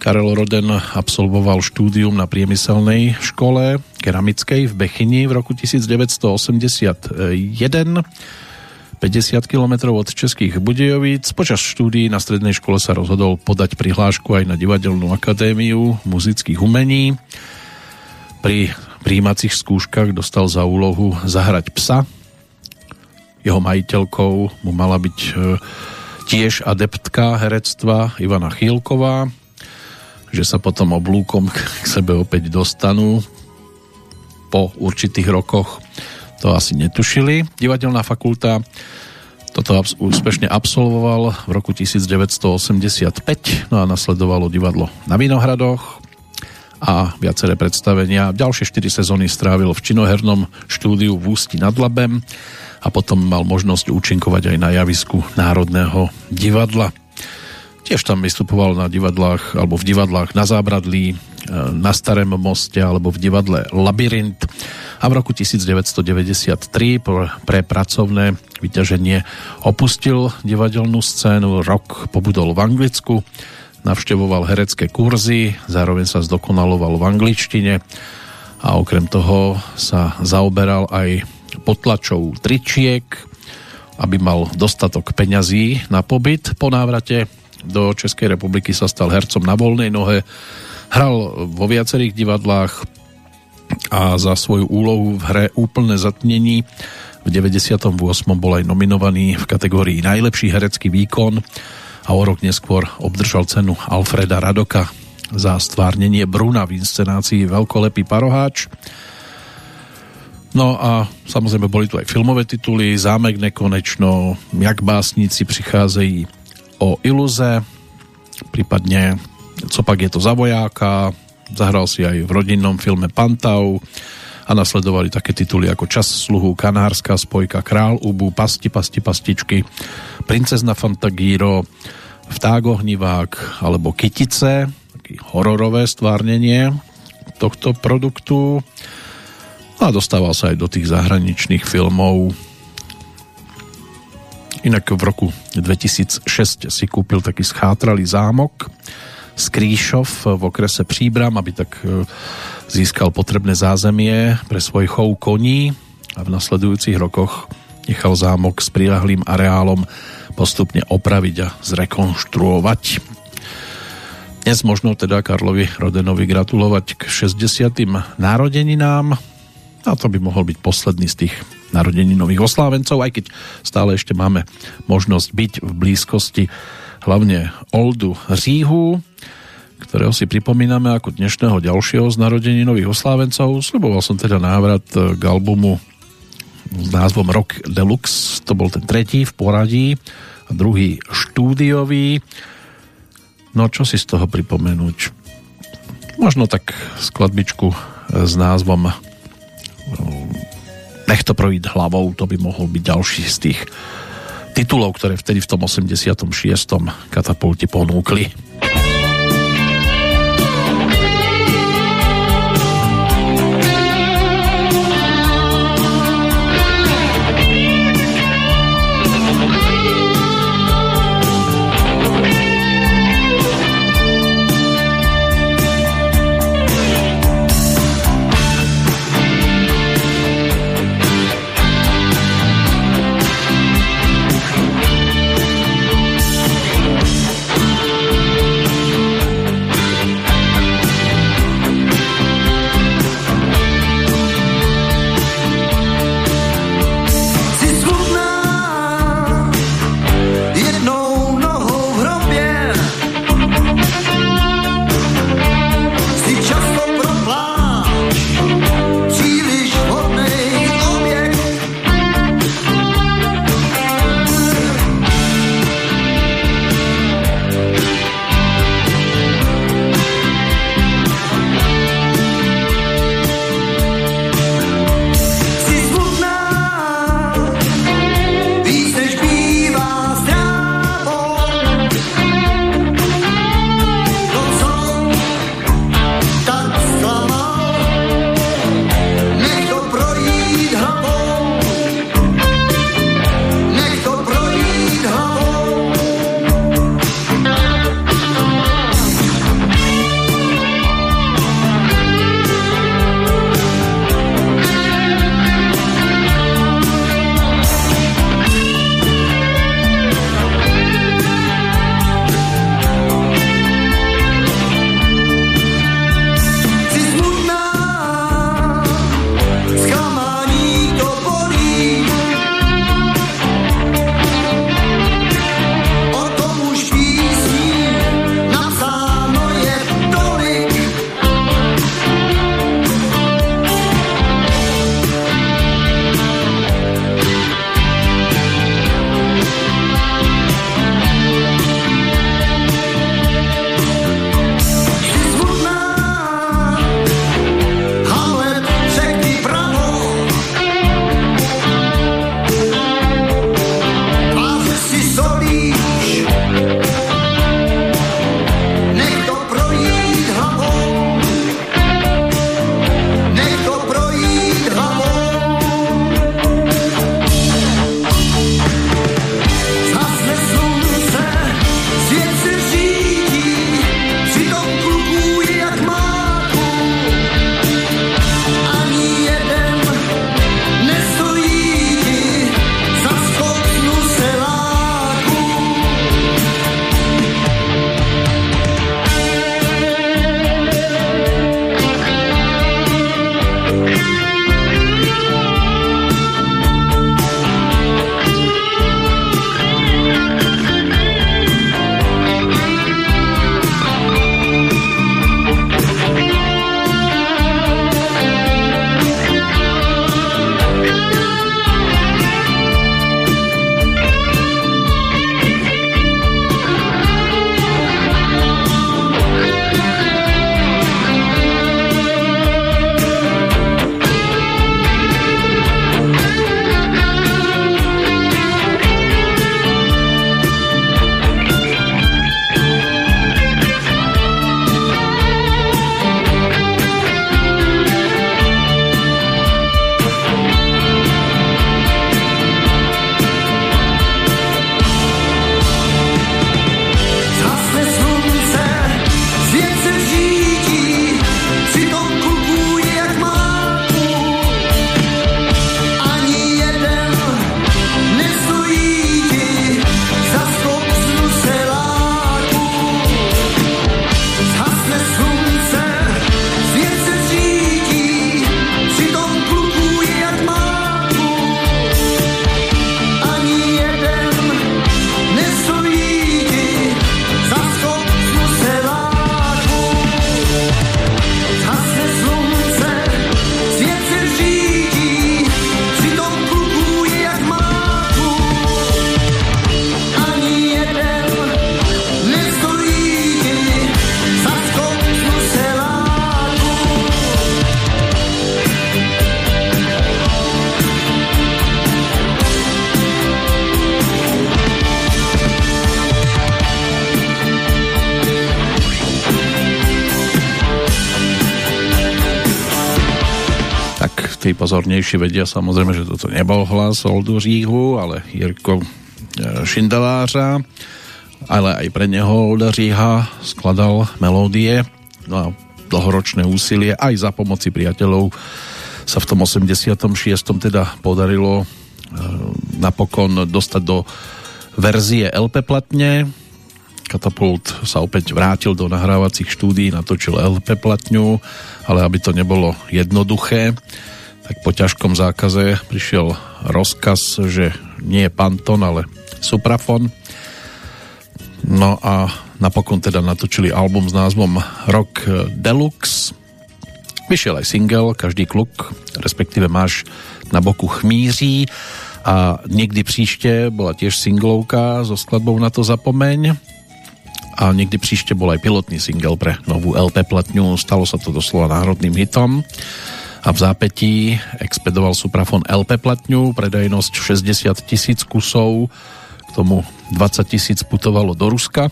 Karel Roden absolvoval štúdium na priemyselnej škole keramickej v Bechyni v roku 1981 50 km od Českých Budejovíc. Počas štúdií na strednej škole sa rozhodol podať prihlášku aj na Divadelnú akadémiu muzických umení. Pri príjímacích skúškach dostal za úlohu zahrať psa. Jeho majiteľkou mu mala byť e, tiež adeptka herectva Ivana Chýlková, že sa potom oblúkom k sebe opäť dostanú po určitých rokoch to asi netušili. Divadelná fakulta toto úspešne absolvoval v roku 1985, no a nasledovalo divadlo na Vinohradoch a viaceré predstavenia. Ďalšie 4 sezóny strávil v činohernom štúdiu v Ústi nad Labem a potom mal možnosť účinkovať aj na javisku Národného divadla. Tiež tam vystupoval na divadlách alebo v divadlách na Zábradlí, e, na Starém moste alebo v divadle Labyrint a v roku 1993 pre pracovné vyťaženie opustil divadelnú scénu, rok pobudol v Anglicku, navštevoval herecké kurzy, zároveň sa zdokonaloval v angličtine a okrem toho sa zaoberal aj potlačou tričiek, aby mal dostatok peňazí na pobyt. Po návrate do Českej republiky sa stal hercom na voľnej nohe, hral vo viacerých divadlách, a za svoju úlohu v hre Úplné zatnení v 98. bol aj nominovaný v kategórii Najlepší herecký výkon a o rok neskôr obdržal cenu Alfreda Radoka za stvárnenie Bruna v inscenácii Veľkolepý paroháč. No a samozrejme boli tu aj filmové tituly Zámek nekonečno, Jak básnici přicházejí o iluze, prípadne Co pak je to za vojáka, Zahral si aj v rodinnom filme Pantau a nasledovali také tituly ako Čas sluhu, Kanárska spojka, Král Ubu, Pasti, Pasti, Pastičky, Princezna Fantagíro, Vták ohnivák alebo Kytice, taký hororové stvárnenie. tohto produktu a dostával sa aj do tých zahraničných filmov. Inak v roku 2006 si kúpil taký schátralý zámok z Kríšov v okrese Příbram, aby tak e, získal potrebné zázemie pre svoj chov koní a v nasledujúcich rokoch nechal zámok s prilahlým areálom postupne opraviť a zrekonštruovať. Dnes možno teda Karlovi Rodenovi gratulovať k 60. narodeninám a to by mohol byť posledný z tých narodeninových oslávencov, aj keď stále ešte máme možnosť byť v blízkosti hlavne Oldu Říhu, ktorého si pripomíname ako dnešného ďalšieho z narodeninových oslávencov. Sľuboval som teda návrat k albumu s názvom Rock Deluxe, to bol ten tretí v poradí a druhý štúdiový. No čo si z toho pripomenúť? Možno tak skladbičku s názvom Nech to projít hlavou, to by mohol byť ďalší z tých titulov, ktoré vtedy v tom 86. katapulti ponúkli. Pozornejší vedia samozrejme, že toto nebol hlas Oldu Říhu, ale Jirko e, Šindelářa, ale aj pre neho Olda Říha skladal melódie no a dlhoročné úsilie aj za pomoci priateľov sa v tom 86. teda podarilo e, napokon dostať do verzie LP platne Katapult sa opäť vrátil do nahrávacích štúdí, natočil LP platňu, ale aby to nebolo jednoduché, po ťažkom zákaze prišiel rozkaz, že nie je Panton, ale Suprafon. No a napokon teda natočili album s názvom Rock Deluxe. Vyšiel aj single, každý kluk, respektíve máš na boku chmíří a niekdy příště bola tiež singlovka so skladbou na to zapomeň a niekdy príšte bol aj pilotný single pre novú LP platňu, stalo sa to doslova národným hitom a v zápetí expedoval Suprafon LP platňu, predajnosť 60 tisíc kusov, k tomu 20 tisíc putovalo do Ruska.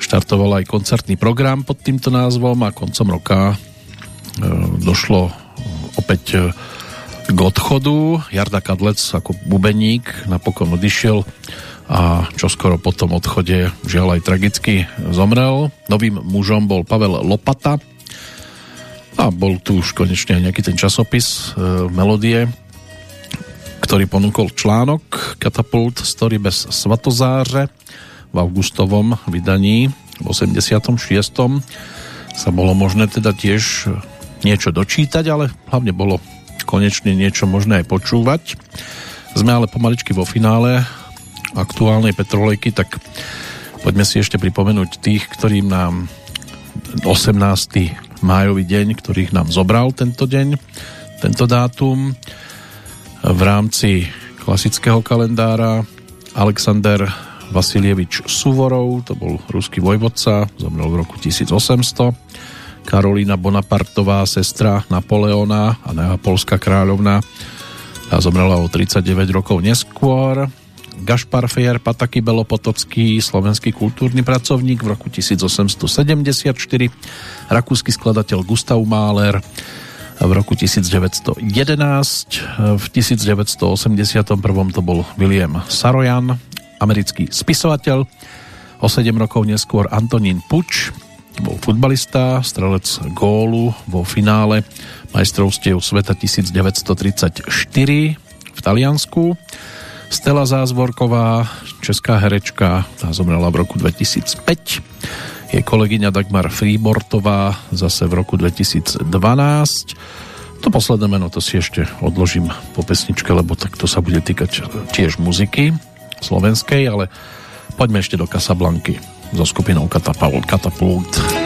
Štartoval aj koncertný program pod týmto názvom a koncom roka e, došlo opäť e, k odchodu. Jarda Kadlec ako bubeník napokon odišiel a čoskoro po tom odchode žiaľ aj tragicky zomrel. Novým mužom bol Pavel Lopata a bol tu už konečne nejaký ten časopis e, Melodie, ktorý ponúkol článok Katapult Story bez svatozáře v augustovom vydaní v 86. sa bolo možné teda tiež niečo dočítať, ale hlavne bolo konečne niečo možné aj počúvať. Sme ale pomaličky vo finále aktuálnej petrolejky, tak poďme si ešte pripomenúť tých, ktorým nám 18. májový deň, ktorých nám zobral tento deň, tento dátum. V rámci klasického kalendára Alexander Vasilievič Suvorov, to bol ruský vojvodca, zomrel v roku 1800. Karolína Bonapartová, sestra Napoleona a neapolská kráľovna, a zomrela o 39 rokov neskôr. Gašpar Fejer Pataky Belopotocký, slovenský kultúrny pracovník v roku 1874, rakúsky skladateľ Gustav Mahler v roku 1911, v 1981 to bol William Sarojan, americký spisovateľ, o 7 rokov neskôr Antonín Puč, bol futbalista, strelec gólu vo finále majstrovstiev sveta 1934 v Taliansku. Stella Zázvorková, česká herečka, tá zomrela v roku 2005. Je kolegyňa Dagmar Freebortová zase v roku 2012. To posledné meno to si ešte odložím po pesničke, lebo tak to sa bude týkať tiež muziky slovenskej, ale poďme ešte do Casablanky so skupinou Katapult. Katapult.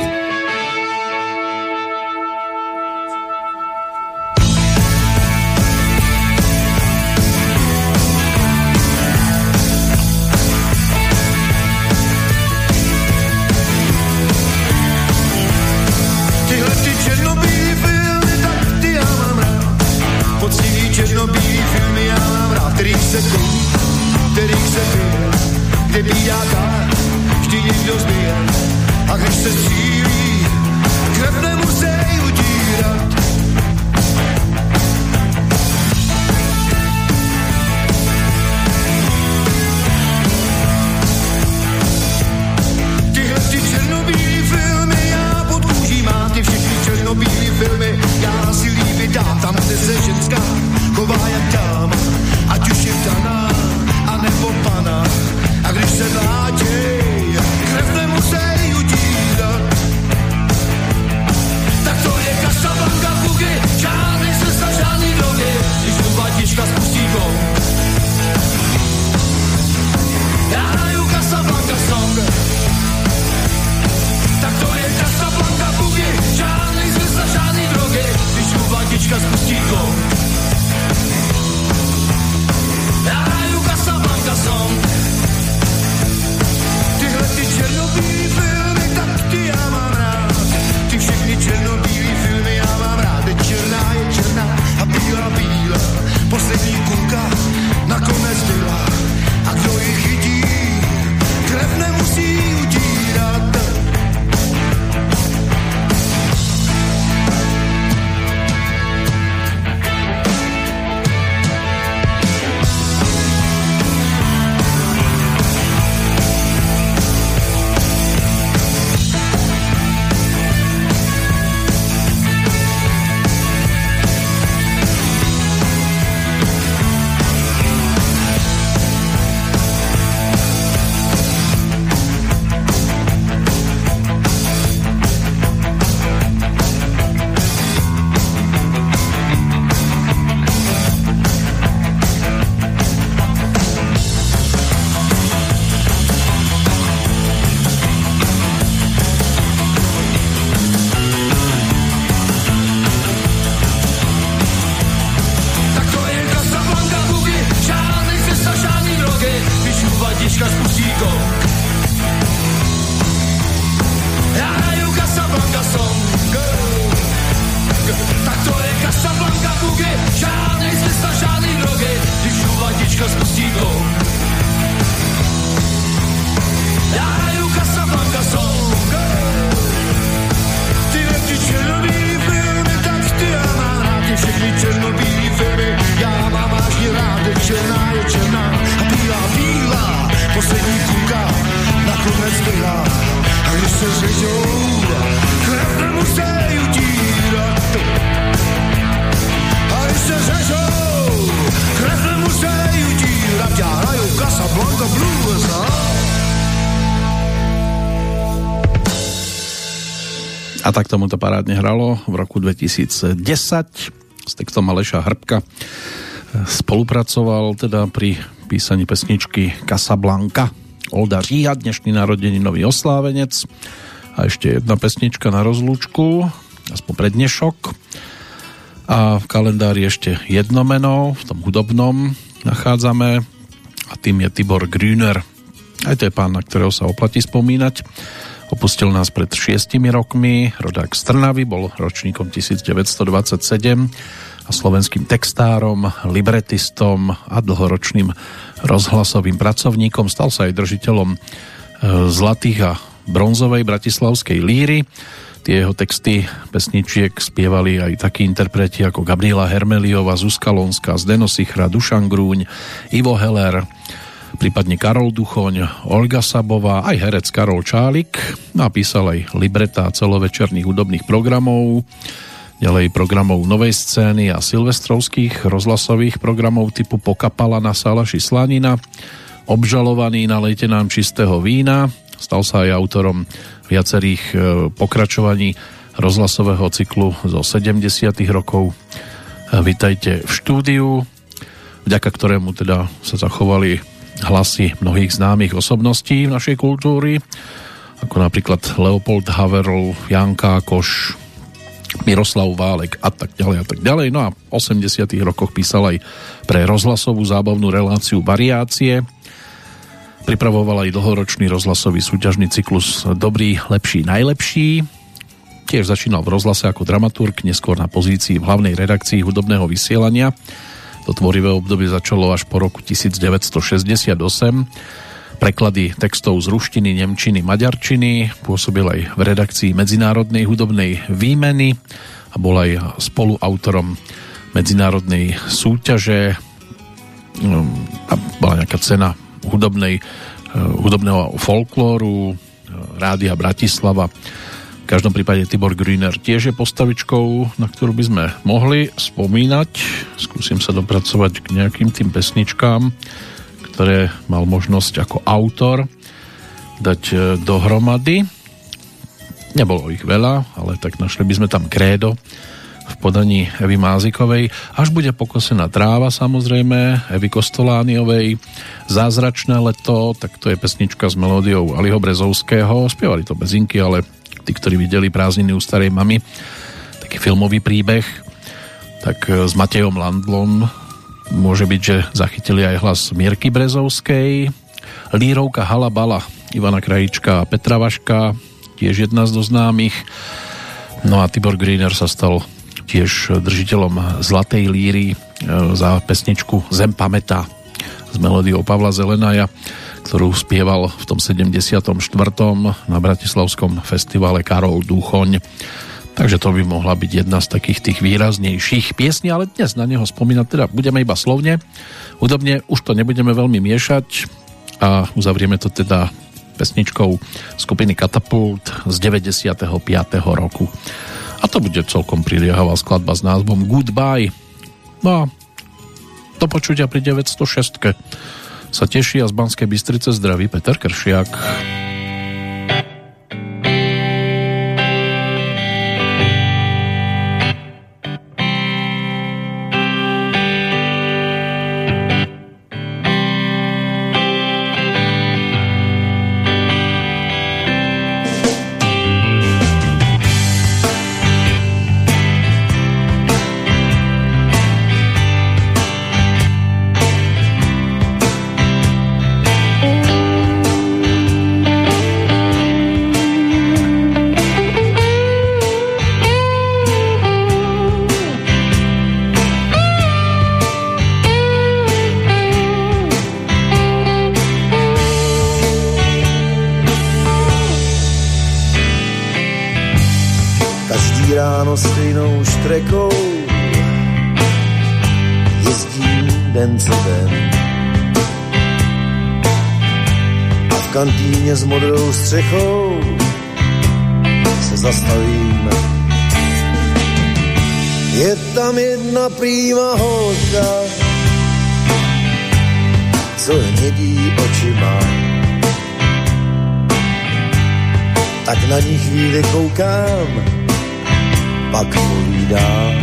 A tak tomu to parádne hralo v roku 2010 s textom Aleša Hrbka. Spolupracoval teda pri písaní pesničky Casablanca. Olda Říha, dnešný nový oslávenec. A ešte jedna pesnička na rozlúčku aspoň pre dnešok. A v kalendári ešte jedno meno v tom hudobnom nachádzame. A tým je Tibor Grüner. Aj to je pán, na ktorého sa oplatí spomínať Opustil nás pred šiestimi rokmi, rodák z Trnavy, bol ročníkom 1927 a slovenským textárom, libretistom a dlhoročným rozhlasovým pracovníkom. Stal sa aj držiteľom e, zlatých a bronzovej bratislavskej líry. Tie jeho texty pesničiek spievali aj takí interpreti ako Gabriela Hermeliova, Zuzka Lonská, Zdeno Sichra, Dušan Grúň, Ivo Heller, prípadne Karol Duchoň, Olga Sabová, aj herec Karol Čálik. Napísal aj libreta celovečerných hudobných programov, ďalej programov Novej scény a silvestrovských rozhlasových programov typu Pokapala na Salaši Slanina, obžalovaný na lejte nám čistého vína, stal sa aj autorom viacerých e, pokračovaní rozhlasového cyklu zo 70. rokov. Vítajte v štúdiu, vďaka ktorému teda sa zachovali hlasy mnohých známych osobností v našej kultúry, ako napríklad Leopold Haverl, Jan Kákoš, Miroslav Válek a tak ďalej a tak ďalej. No a v 80 rokoch písal aj pre rozhlasovú zábavnú reláciu Variácie. Pripravoval aj dlhoročný rozhlasový súťažný cyklus Dobrý, lepší, najlepší. Tiež začínal v rozhlase ako dramaturg, neskôr na pozícii v hlavnej redakcii hudobného vysielania to tvorivé obdobie začalo až po roku 1968. Preklady textov z ruštiny, nemčiny, maďarčiny. Pôsobil aj v redakcii Medzinárodnej hudobnej výmeny a bol aj spoluautorom medzinárodnej súťaže um, a bola nejaká cena hudobnej, uh, hudobného folklóru uh, Rádia Bratislava v každom prípade Tibor Grüner tiež je postavičkou, na ktorú by sme mohli spomínať. Skúsim sa dopracovať k nejakým tým pesničkám, ktoré mal možnosť ako autor dať e, dohromady. Nebolo ich veľa, ale tak našli by sme tam krédo v podaní Evy Mázikovej. Až bude pokosená tráva samozrejme, Evy Kostolániovej. Zázračné leto, tak to je pesnička s melódiou Aliho Brezovského. Spievali to bezinky, ale tí, ktorí videli prázdniny u starej mamy, taký filmový príbeh, tak e, s Matejom Landlom môže byť, že zachytili aj hlas Mierky Brezovskej, Lírovka Halabala, Ivana Krajička a Petra Vaška, tiež jedna z doznámych. No a Tibor Greener sa stal tiež držiteľom Zlatej líry e, za pesničku Zem pamätá s melódiou Pavla Zelenaja ktorú spieval v tom 74. na Bratislavskom festivale Karol Duchoň. Takže to by mohla byť jedna z takých tých výraznejších piesní, ale dnes na neho spomínať teda budeme iba slovne. Hudobne už to nebudeme veľmi miešať a uzavrieme to teda pesničkou skupiny Katapult z 95. roku. A to bude celkom priliehavá skladba s názvom Goodbye. No a do počutia pri 906 sa teší a z Banskej Bystrice zdraví Peter Kršiak. Střechou se zastavím. Je tam jedna prýma holka, co hnědí oči má. Tak na ní chvíli koukám, pak povídám.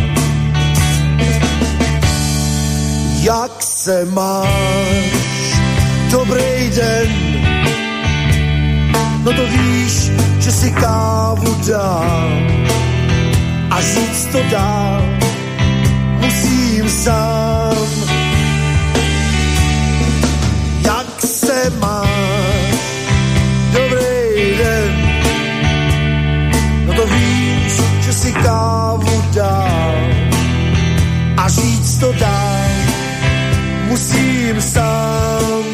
Jak se máš? Dobrý den. No to víš, že si kávu dám a říct to dál musím sám. Jak se máš? Dobrý den. No to víš, že si kávu dám a říct to dál musím sám.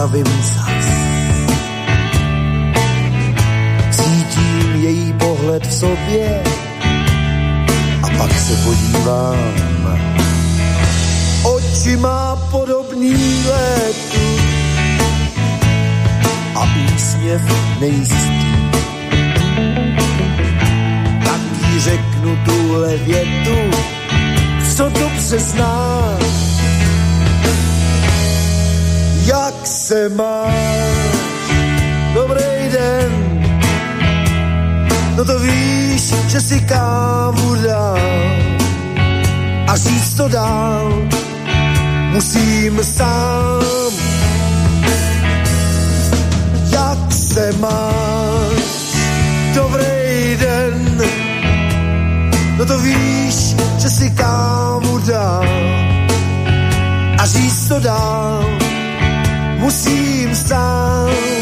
Zastavím zas. Cítím její pohled v sobě a pak se podívám. Oči má podobný letu a úsměv nejistý. Tak jí řeknu tuhle větu, co dobře znáš. Se máš? Dobrý den. No to víš, že si kávu dál a říct to dál musím sám. Jak se máš? Dobrý den. No to víš, že si kávu dám a říct to dál musím sám